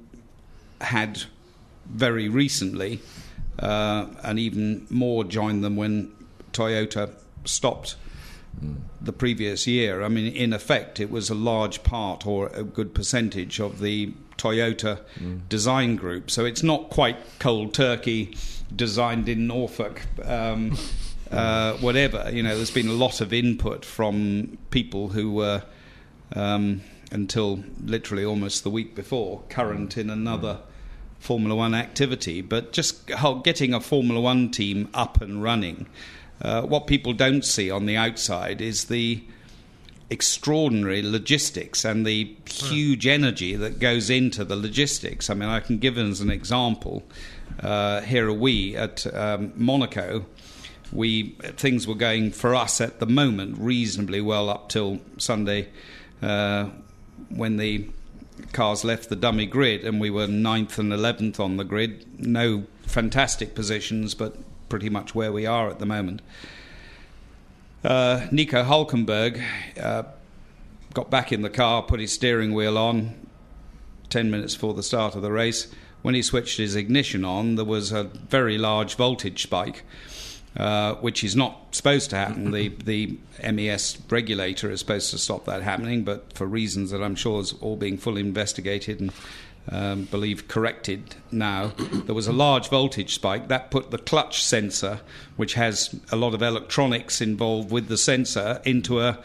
had very recently, uh, and even more joined them when Toyota stopped the previous year. I mean, in effect, it was a large part or a good percentage of the Toyota design group. So it's not quite cold turkey designed in Norfolk. Um, uh, whatever you know, there's been a lot of input from people who were um, until literally almost the week before current in another Formula One activity. But just getting a Formula One team up and running, uh, what people don't see on the outside is the extraordinary logistics and the huge energy that goes into the logistics. I mean, I can give as an example. Uh, here are we at um, Monaco. We things were going for us at the moment reasonably well up till Sunday, uh, when the cars left the dummy grid, and we were ninth and eleventh on the grid. No fantastic positions, but pretty much where we are at the moment. Uh, Nico Hulkenberg uh, got back in the car, put his steering wheel on 10 minutes before the start of the race. When he switched his ignition on, there was a very large voltage spike. Uh, which is not supposed to happen. the the MES regulator is supposed to stop that happening, but for reasons that I'm sure is all being fully investigated and um, believe corrected now, there was a large voltage spike that put the clutch sensor, which has a lot of electronics involved with the sensor, into a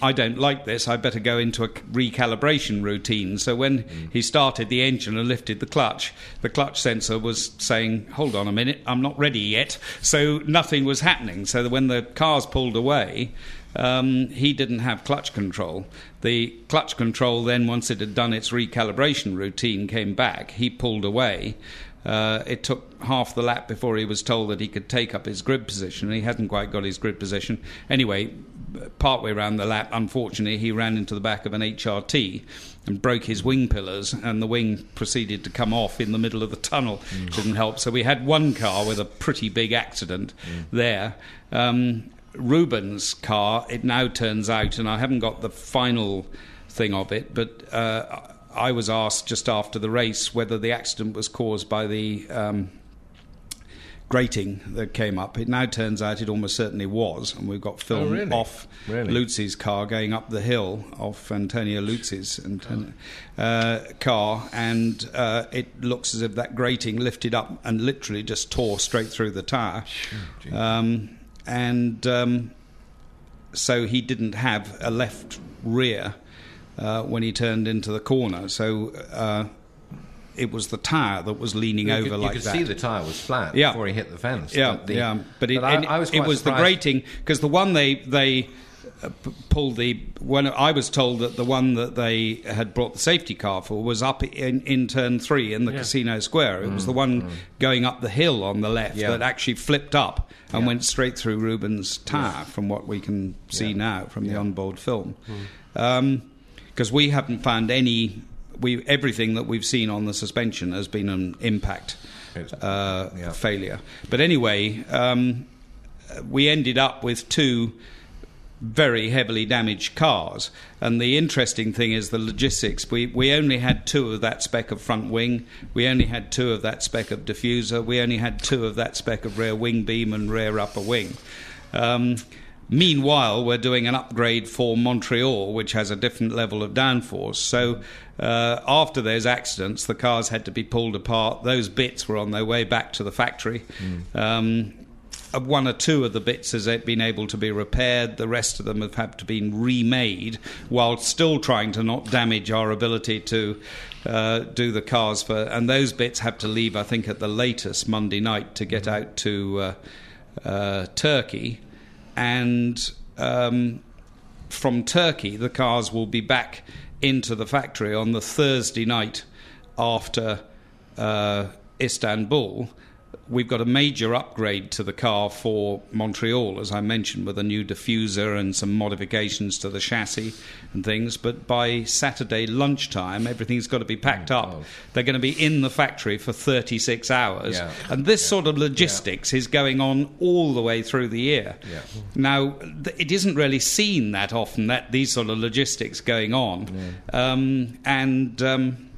I don't like this, I better go into a recalibration routine. So when mm. he started the engine and lifted the clutch, the clutch sensor was saying, Hold on a minute, I'm not ready yet. So nothing was happening. So when the cars pulled away, um, he didn't have clutch control. The clutch control then, once it had done its recalibration routine, came back. He pulled away. Uh, it took half the lap before he was told that he could take up his grid position. He hadn't quite got his grid position. Anyway, partway around the lap, unfortunately, he ran into the back of an HRT and broke his wing pillars, and the wing proceeded to come off in the middle of the tunnel. Mm. Didn't help. So we had one car with a pretty big accident mm. there. Um, Rubens' car, it now turns out, and I haven't got the final thing of it, but uh, I was asked just after the race whether the accident was caused by the um, grating that came up. It now turns out it almost certainly was, and we've got oh, film oh, really? off really? Liuzzi's car going up the hill off Antonio Liuzzi's uh, car, and uh, it looks as if that grating lifted up and literally just tore straight through the tyre. Um, and um, so he didn't have a left rear uh, when he turned into the corner. So uh, it was the tyre that was leaning you over could, like you could that. see the tyre was flat yeah. before he hit the fence. Yeah, but the, yeah. But it, but I, I was, it was surprised. the grating because the one they they pulled the when I was told that the one that they had brought the safety car for was up in, in turn three in the yeah. casino square. It mm, was the one mm. going up the hill on the left yeah. that actually flipped up and yeah. went straight through Rubens' tire, from what we can see now from the onboard film. Because mm. um, we haven't found any, we everything that we've seen on the suspension has been an impact uh, failure. But anyway, um, we ended up with two very heavily damaged cars. And the interesting thing is the logistics. We, we only had two of that spec of front wing, we only had two of that spec of diffuser, we only had two of that spec of rear wing beam and rear upper wing. Um, meanwhile, we're doing an upgrade for Montreal, which has a different level of downforce. So uh, after those accidents, the cars had to be pulled apart. Those bits were on their way back to the factory. Mm. Um, one or two of the bits has been able to be repaired. The rest of them have had to be remade, while still trying to not damage our ability to uh, do the cars for. And those bits have to leave, I think, at the latest Monday night to get out to uh, uh, Turkey, and um, from Turkey, the cars will be back into the factory on the Thursday night after uh, Istanbul We've got a major upgrade to the car for Montreal, as I mentioned, with a new diffuser and some modifications to the chassis and things. But by Saturday lunchtime, everything's got to be packed up. Oh. They're going to be in the factory for 36 hours. Yeah. And this yeah. sort of logistics yeah. is going on all the way through the year. Now, it isn't really seen that often, that these sort of logistics going on. Um, and. Um,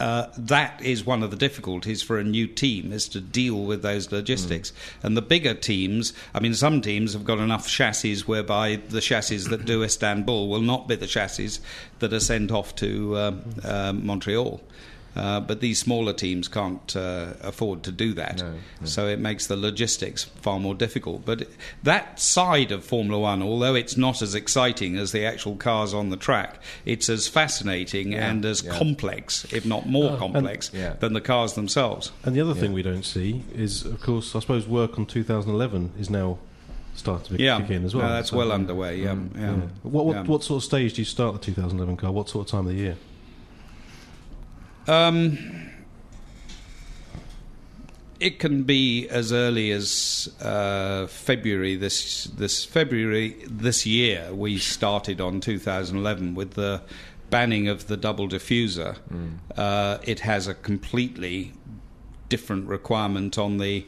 uh, that is one of the difficulties for a new team is to deal with those logistics. Mm. And the bigger teams, I mean, some teams have got enough chassis whereby the chassis that do Istanbul will not be the chassis that are sent off to uh, uh, Montreal. Uh, but these smaller teams can't uh, afford to do that. No, no. So it makes the logistics far more difficult. But that side of Formula One, although it's not as exciting as the actual cars on the track, it's as fascinating yeah, and as yeah. complex, if not more oh, complex, and, yeah. than the cars themselves. And the other thing we don't see is, of course, I suppose work on 2011 is now starting to Yeah, kick in as well. No, that's So, well um, underway. Yeah, yeah. What, what, Yeah. what sort of stage do you start the 2011 car? What sort of time of the year? Um, it can be as early as uh, February this this February this year. We started on 2011 with the banning of the double diffuser. Uh, it has a completely different requirement on the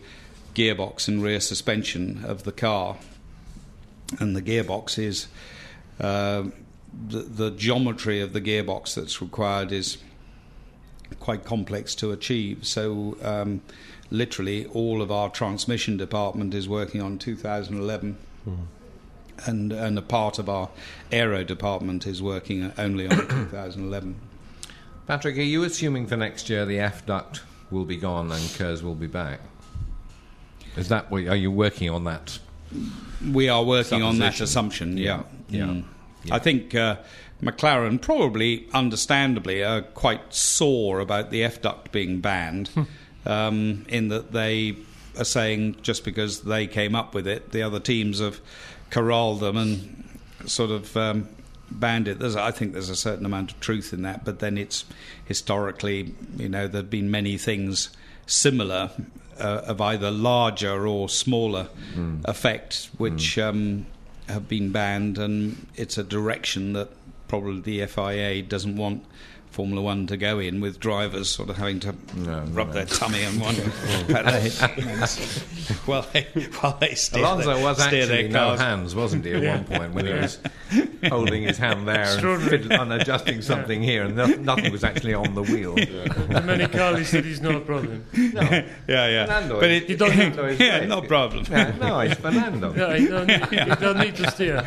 gearbox and rear suspension of the car, and the gearbox is. Uh, the, the geometry of the gearbox that's required is quite complex to achieve. So, um, literally, all of our transmission department is working on 2011, and and a part of our aero department is working only on 2011. Patrick, are you assuming for next year the F duct will be gone and Kers will be back? Is that what, are you working on that? We are working on that assumption. Yeah, Yeah. Mm. Yeah. I think uh, McLaren probably, understandably, are quite sore about the F duct being banned, um, in that they are saying just because they came up with it, the other teams have corralled them and sort of. Um, banned it. There's, I think there's a certain amount of truth in that, but then it's historically, you know, there've been many things similar uh, of either larger or smaller effect, which um, have been banned, and it's a direction that probably the FIA doesn't want Formula One to go in, with drivers sort of having to No, rub no. their tummy and one about it while they while they steer Alonso their, was steer actually their no hands, wasn't he, at one point when he was holding his hand there and, fiddle- and adjusting something here, and no, nothing was actually on the wheel. And many Carly said he's not a problem. yeah, yeah. Fernando but is- it, You don't need yeah, no problem. Yeah, no, it's Fernando. No, he don't, need, he don't need to steer.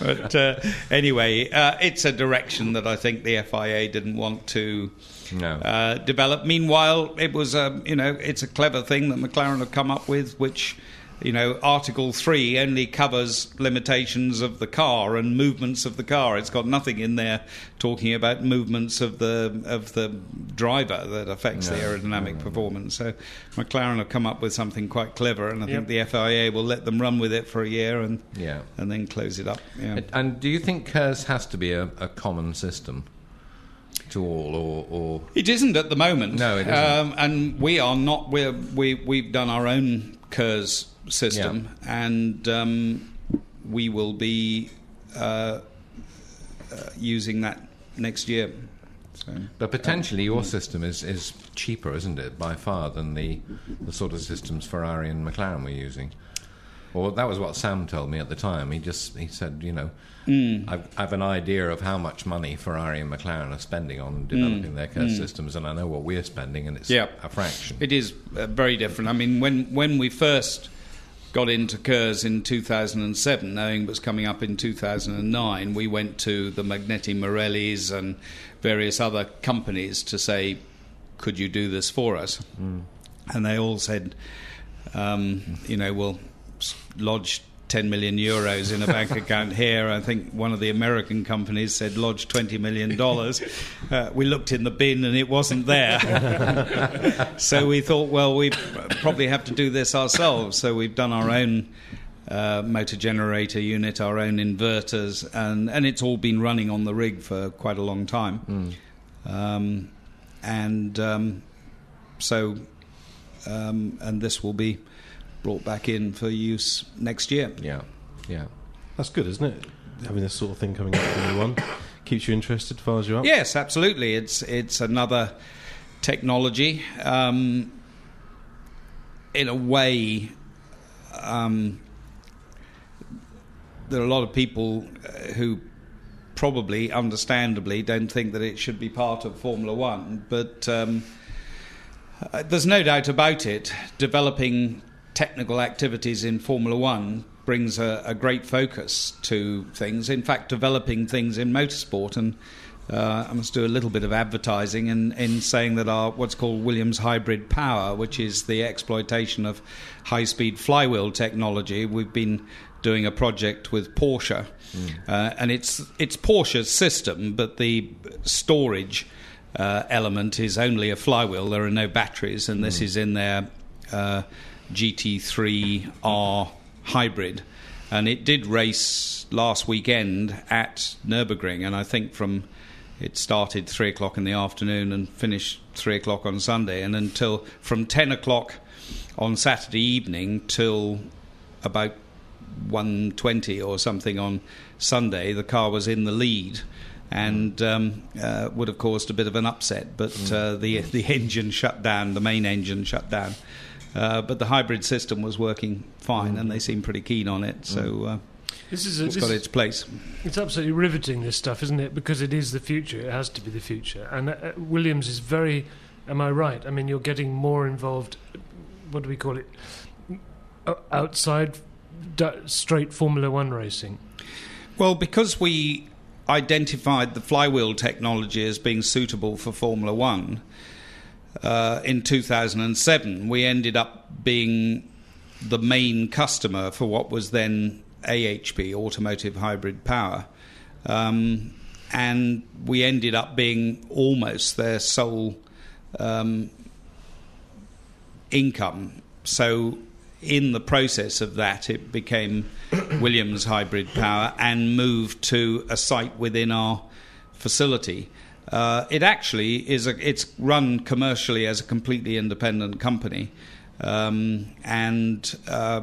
but uh, anyway, uh, it's a direction that I think the FIA didn't want to No. uh, develop. Meanwhile, it was a you know it's a clever thing that McLaren have come up with, which you know Article Three only covers limitations of the car and movements of the car. It's got nothing in there talking about movements of the of the driver that affects the aerodynamic performance. So McLaren have come up with something quite clever, and I think the FIA will let them run with it for a year and Yeah. and then close it up. Yeah. And do you think Kers has to be a, a common system to all, or, or It isn't at the moment. No, it isn't. Um, and we are not. We're, we we've done our own KERS system, and um, we will be uh, uh, using that next year. So, But potentially, your system is, is cheaper, isn't it, by far than the the sort of systems Ferrari and McLaren were using. Well, that was what Sam told me at the time. He just he said, you know, I've, I have an idea of how much money Ferrari and McLaren are spending on developing their car systems, and I know what we're spending, and it's Yeah. a fraction. It is uh, very different. I mean, when when we first got into KERS in 2007, knowing it was coming up in 2009, we went to the Magneti Marellis and various other companies to say, "Could you do this for us?" And they all said, um, "You know, we'll s- lodge." 10 million euros in a bank account here. I think one of the American companies said lodge 20 million dollars. Uh, we looked in the bin and it wasn't there. so we thought, well, we probably have to do this ourselves. So we've done our own uh, motor generator unit, our own inverters, and, and it's all been running on the rig for quite a long time. Um, and um, so, um, and this will be brought back in for use next year. yeah, yeah. That's good, isn't it? Having this sort of thing coming up from you one keeps you interested, fires you up. Yes, absolutely. It's it's another technology. Um, in a way, um, there are a lot of people uh, who probably, understandably, don't think that it should be part of Formula One, but. Um, uh, there's no doubt about it. Developing technical activities in Formula One brings a, a great focus to things. In fact, developing things in motorsport, and uh, I must do a little bit of advertising in, in saying that our what's called Williams Hybrid Power, which is the exploitation of high-speed flywheel technology, we've been doing a project with Porsche, uh, and it's it's Porsche's system, but the storage uh, element is only a flywheel. There are no batteries, and this is in their uh, GT3R hybrid, and it did race last weekend at Nurburgring, and I think from it started three o'clock in the afternoon and finished three o'clock on Sunday, and until from ten o'clock on Saturday evening till about 120 or something on Sunday, the car was in the lead and um, uh, would have caused a bit of an upset. But uh, the the engine shut down, the main engine shut down. Uh, but the hybrid system was working fine, and they seemed pretty keen on it. So uh, This is a, it's this got its place. It's absolutely riveting, this stuff, isn't it? Because it is the future. It has to be the future. And uh, Williams is very. Am I right? I mean, you're getting more involved. What do we call it? Outside, straight Formula One racing. Well, because we identified the flywheel technology as being suitable for Formula One uh, in 2007, we ended up being the main customer for what was then AHP, Automotive Hybrid Power. Um, and we ended up being almost their sole um, income. So, in the process of that, it became Williams Hybrid Power and moved to a site within our facility. Uh, it actually is a, it's run commercially as a completely independent company, um, and uh,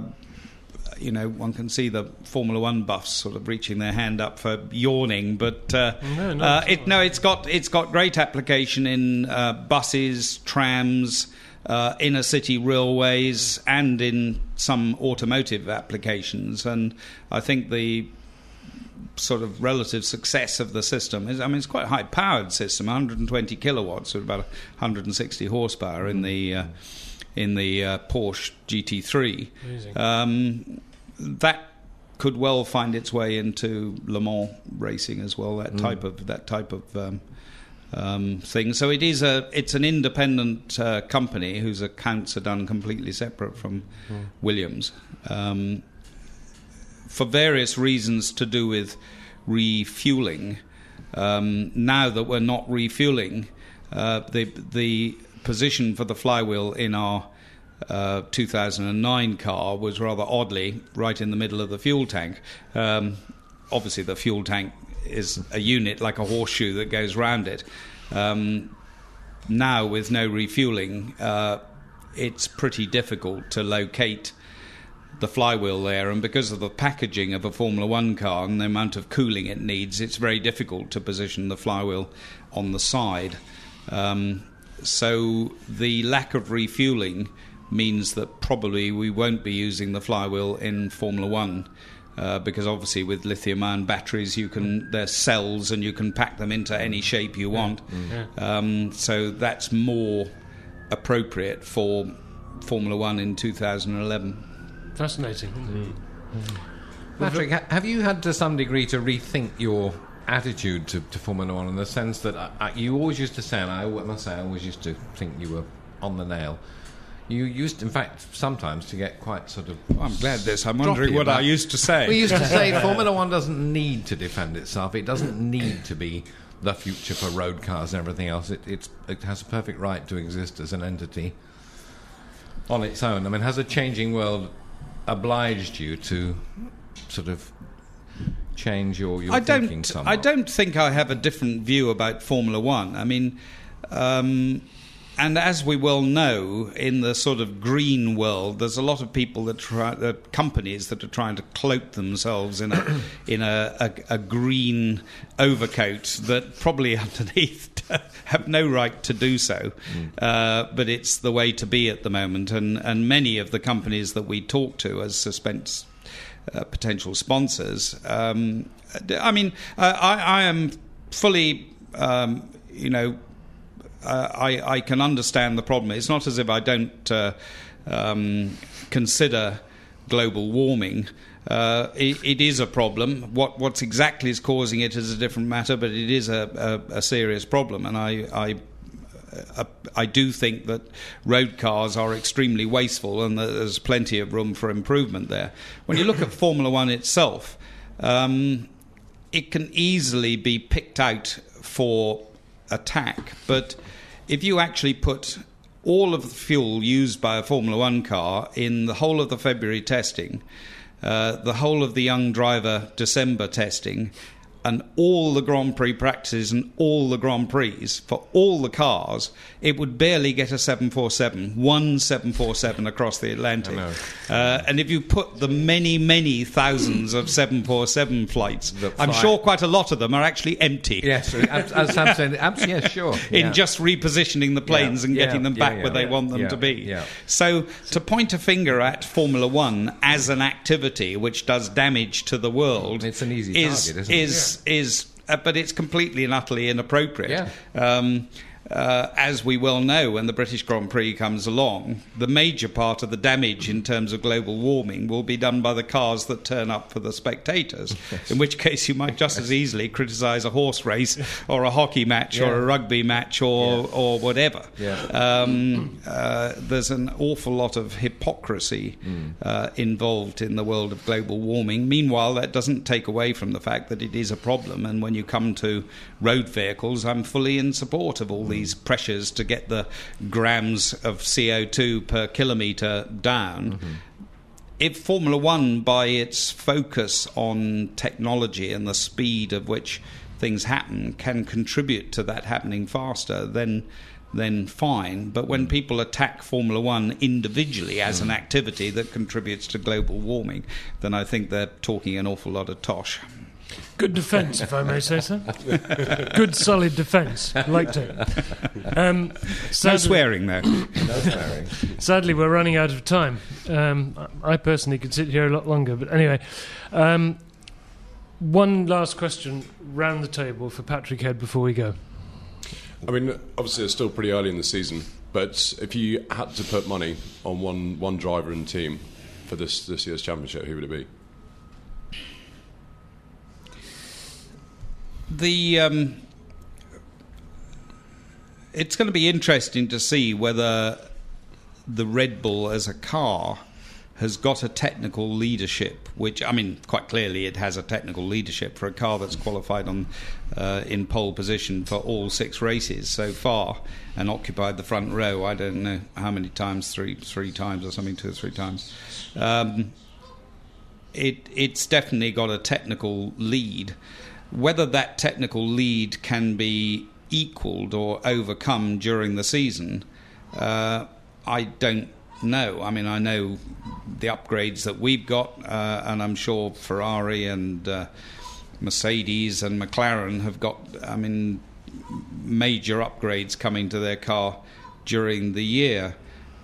you know one can see the Formula One buffs sort of reaching their hand up for yawning, but uh, No, no, uh, it, no, it's got it's got great application in uh, buses, trams, uh, inner city railways, and in some automotive applications. And I think the sort of relative success of the system. Is I mean it's quite a high powered system 120 kilowatts with about 160 horsepower in the uh, in the uh, Porsche GT3 um, that could well find its way into Le Mans racing as well that type of that type of um, um, thing. So it is a it's an independent uh, company whose accounts are done completely separate from Williams. Um, for various reasons to do with refueling. Um, now that we're not refueling, uh, the the position for the flywheel in our uh, 2009 car was rather oddly right in the middle of the fuel tank. Um, obviously, the fuel tank is a unit like a horseshoe that goes round it. Um, now, with no refueling, uh, it's pretty difficult to locate the flywheel there, and because of the packaging of a Formula One car and the amount of cooling it needs, it's very difficult to position the flywheel on the side. Um, so the lack of refueling means that probably we won't be using the flywheel in Formula One. Uh, because obviously with lithium-ion batteries, you can they're cells and you can pack them into any shape you want. Um, so that's more appropriate for Formula One in 2011. Fascinating. Patrick, ha- have you had to some degree to rethink your attitude to, to Formula One in the sense that uh, uh, you always used to say, and I must say, I always used to think you were on the nail. You used, in fact, sometimes to get quite sort of. I'm glad this. I'm wondering what about- I used to say. We used to say Formula One doesn't need to defend itself. It doesn't need to be the future for road cars and everything else. It, it's, it has a perfect right to exist as an entity on its own. I mean, has a changing world obliged you to sort of change your, your I thinking don't. somewhat? I don't think I have a different view about Formula One. I mean, um, and as we well know, in the sort of green world, there's a lot of people that try, uh, companies that are trying to cloak themselves in a in a, a, a green overcoat that probably underneath have no right to do so. Uh, but it's the way to be at the moment, and and many of the companies that we talk to as suspense uh, potential sponsors. Um, I mean, uh, I, I am fully, um, you know, I, I can understand the problem. It's not as if I don't uh, um, consider global warming. Uh, it, it is a problem. What what's exactly is causing it is a different matter, but it is a, a, a serious problem, and I. I uh, I do think that road cars are extremely wasteful and there's plenty of room for improvement there. When you look at Formula One itself, um, it can easily be picked out for attack, but if you actually put all of the fuel used by a Formula One car in the whole of the February testing, uh, the whole of the young driver December testing, and all the Grand Prix practices and all the Grand Prix for all the cars, it would barely get a 747, one 747 across the Atlantic. Uh, and if you put the many, many thousands of 747 flights, I'm sure quite a lot of them are actually empty. Yes, as, Sam said, yes, sure. In yeah. just repositioning the planes Yeah, and yeah, getting them back yeah, where they yeah, want them yeah, to be. yeah. So to point a finger at Formula One as an activity which does damage to the world, It's an easy is target, isn't it? Is is uh, but it's completely and utterly inappropriate. Yeah. Um, uh, as we well know, when the British Grand Prix comes along, the major part of the damage in terms of global warming will be done by the cars that turn up for the spectators. In which case, you might just as easily criticise a horse race or a hockey match or a rugby match or or whatever. Yeah. Um, uh, there's an awful lot of hypocrisy uh, involved in the world of global warming. Meanwhile, that doesn't take away from the fact that it is a problem. And when you come to road vehicles, I'm fully in support of all these pressures to get the grams of CO2 per kilometre down. Mm-hmm. If Formula One, by its focus on technology and the speed of which things happen, can contribute to that happening faster, then then fine. But when mm. people attack Formula One individually as an mm. activity that contributes to global warming, then I think they're talking an awful lot of tosh. Good defence, if I may say so. Good, solid defence. Liked it. Um, No swearing, though. No swearing. sadly, we're running out of time. Um, I I personally could sit here a lot longer, but anyway. Um, one last question round the table for Patrick Head before we go. I mean, obviously, it's still pretty early in the season, but if you had to put money on one, one driver and team for this, this year's championship, who would it be? The um, it's going to be interesting to see whether the Red Bull as a car has got a technical leadership, which I mean, quite clearly it has a technical leadership for a car that's qualified on uh, in pole position for all six races so far and occupied the front row. I don't know how many times, three three times or something, two or three times. Um, it it's definitely got a technical lead. Whether that technical lead can be equalled or overcome during the season, uh, I don't know. I mean, I know the upgrades that we've got, uh, and I'm sure Ferrari and uh, Mercedes and McLaren have got. I mean, major upgrades coming to their car during the year.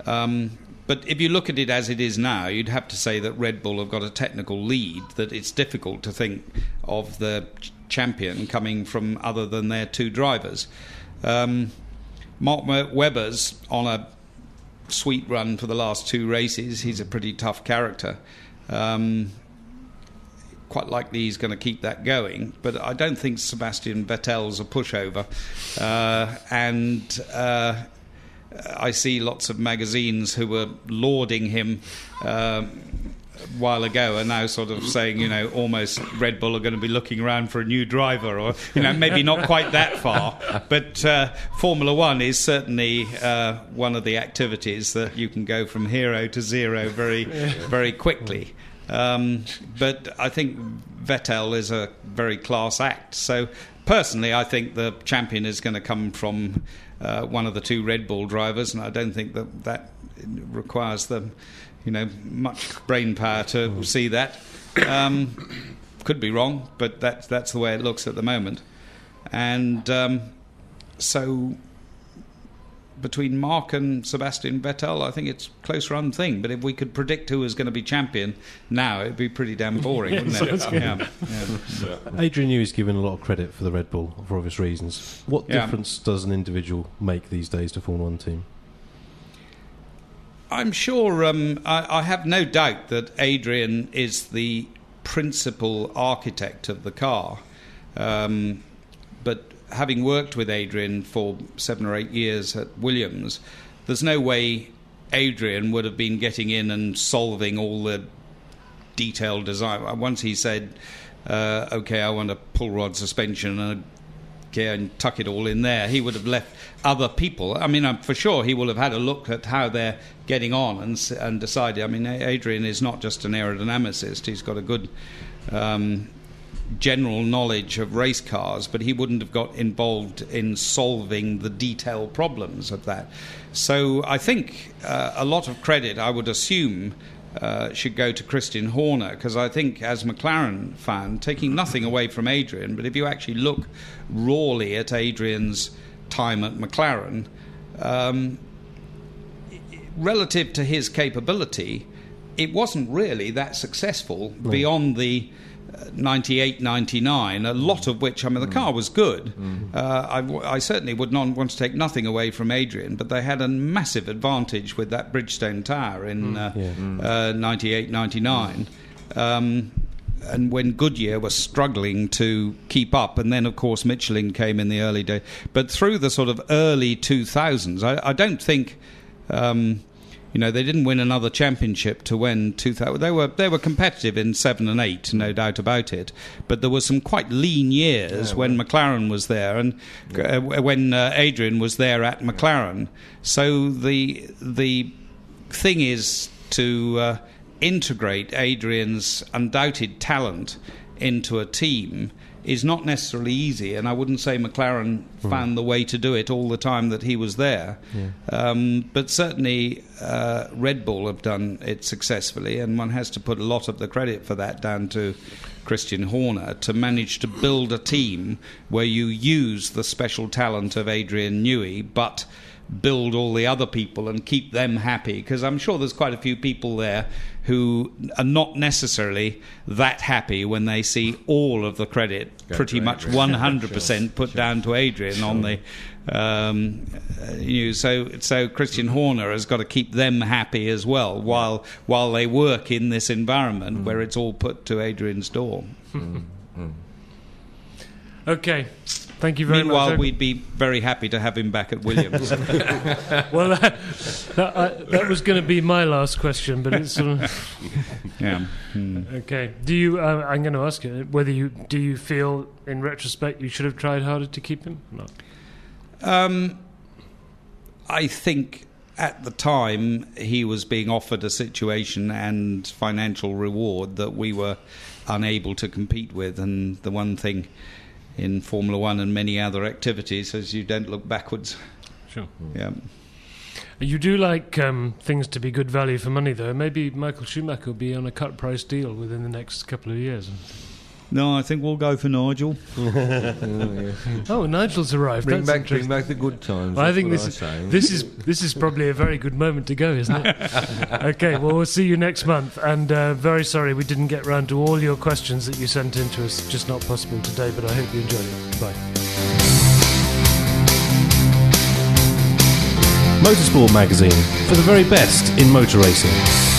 Um, but if you look at it as it is now, you'd have to say that Red Bull have got a technical lead, that it's difficult to think of the champion coming from other than their two drivers. Um, Mark Webber's on a sweet run for the last two races. He's a pretty tough character. Um, quite likely he's going to keep that going. But I don't think Sebastian Vettel's a pushover. Uh, and uh, I see lots of magazines who were lauding him. A while ago are now sort of saying, you know, almost Red Bull are going to be looking around for a new driver, or you know, maybe not quite that far. But uh, Formula One is certainly uh, one of the activities that you can go from hero to zero very, very quickly. Um, but I think Vettel is a very class act. So personally, I think the champion is going to come from uh, one of the two Red Bull drivers, and I don't think that that requires the, you know, much brain power to see that. Um, could be wrong, but that's that's the way it looks at the moment. And um, so between Mark and Sebastian Vettel, I think it's a close run thing. But if we could predict who was going to be champion now, it'd be pretty damn boring, wouldn't it? sounds. Yeah, yeah. Adrian Newey is given a lot of credit for the Red Bull for obvious reasons. What Yeah. difference does an individual make these days to Formula One team? I'm sure. Um, I, I have no doubt that Adrian is the principal architect of the car. Um, but having worked with Adrian for seven or eight years at Williams, there's no way Adrian would have been getting in and solving all the detailed design. Once he said, uh, "Okay, I want a pull rod suspension and a and tuck it all in there. He would have left other people. I mean, for sure, he will have had a look at how they're getting on and and decided. I mean, Adrian is not just an aerodynamicist; he's got a good. Um, general knowledge of race cars, but he wouldn't have got involved in solving the detailed problems of that. So I think uh, a lot of credit, I would assume, uh, should go to Christian Horner because I think, as McLaren fan, taking nothing away from Adrian, but if you actually look rawly at Adrian's time at McLaren, um, relative to his capability, it wasn't really that successful beyond the 98, 99, a lot of which, I mean, the car was good. Uh, I, w- I certainly would not want to take nothing away from Adrian, but they had a massive advantage with that Bridgestone tyre in uh, uh, 98, 99. Um, and when Goodyear was struggling to keep up, and then of course Michelin came in the early days. But through the sort of early 2000s, I, I don't think, um, you know, they didn't win another championship to win 2000. They were they were competitive in seven and eight, no doubt about it. But there were some quite lean years when McLaren was there, and uh, when uh, Adrian was there at McLaren. So the the thing is to uh, integrate Adrian's undoubted talent into a team is not necessarily easy, and I wouldn't say McLaren found the way to do it all the time that he was there. Um, but certainly, uh, Red Bull have done it successfully, and one has to put a lot of the credit for that down to Christian Horner to manage to build a team where you use the special talent of Adrian Newey, but build all the other people and keep them happy because I'm sure there's quite a few people there who are not necessarily that happy when they see all of the credit Go pretty much Adrian. 100% put down to Adrian on the um, uh, you know, so so Christian Horner has got to keep them happy as well while while they work in this environment where it's all put to Adrian's door. Okay. Thank you very much. Meanwhile, much. we'd be very happy to have him back at Williams. well, that, that, I, that was going to be my last question, but it's sort of yeah. Hmm. okay. Do you? Uh, I'm going to ask you whether you do you feel, in retrospect, you should have tried harder to keep him? No. Um, I think at the time he was being offered a situation and financial reward that we were unable to compete with. And the one thing in Formula One and many other activities as you don't look backwards. Sure. Yeah. You do like um, things to be good value for money, though. Maybe Michael Schumacher will be on a cut price deal within the next couple of years. No, I think we'll go for Nigel. Oh, Nigel's arrived. Bring That's back, bring back the good times. Well, I think this I is, this is this is probably a very good moment to go, isn't it? okay, well we'll see you next month. And uh, very sorry we didn't get round to all your questions that you sent in to us. Just not possible today, but I hope you enjoyed it. Bye. Motorsport magazine for the very best in motor racing.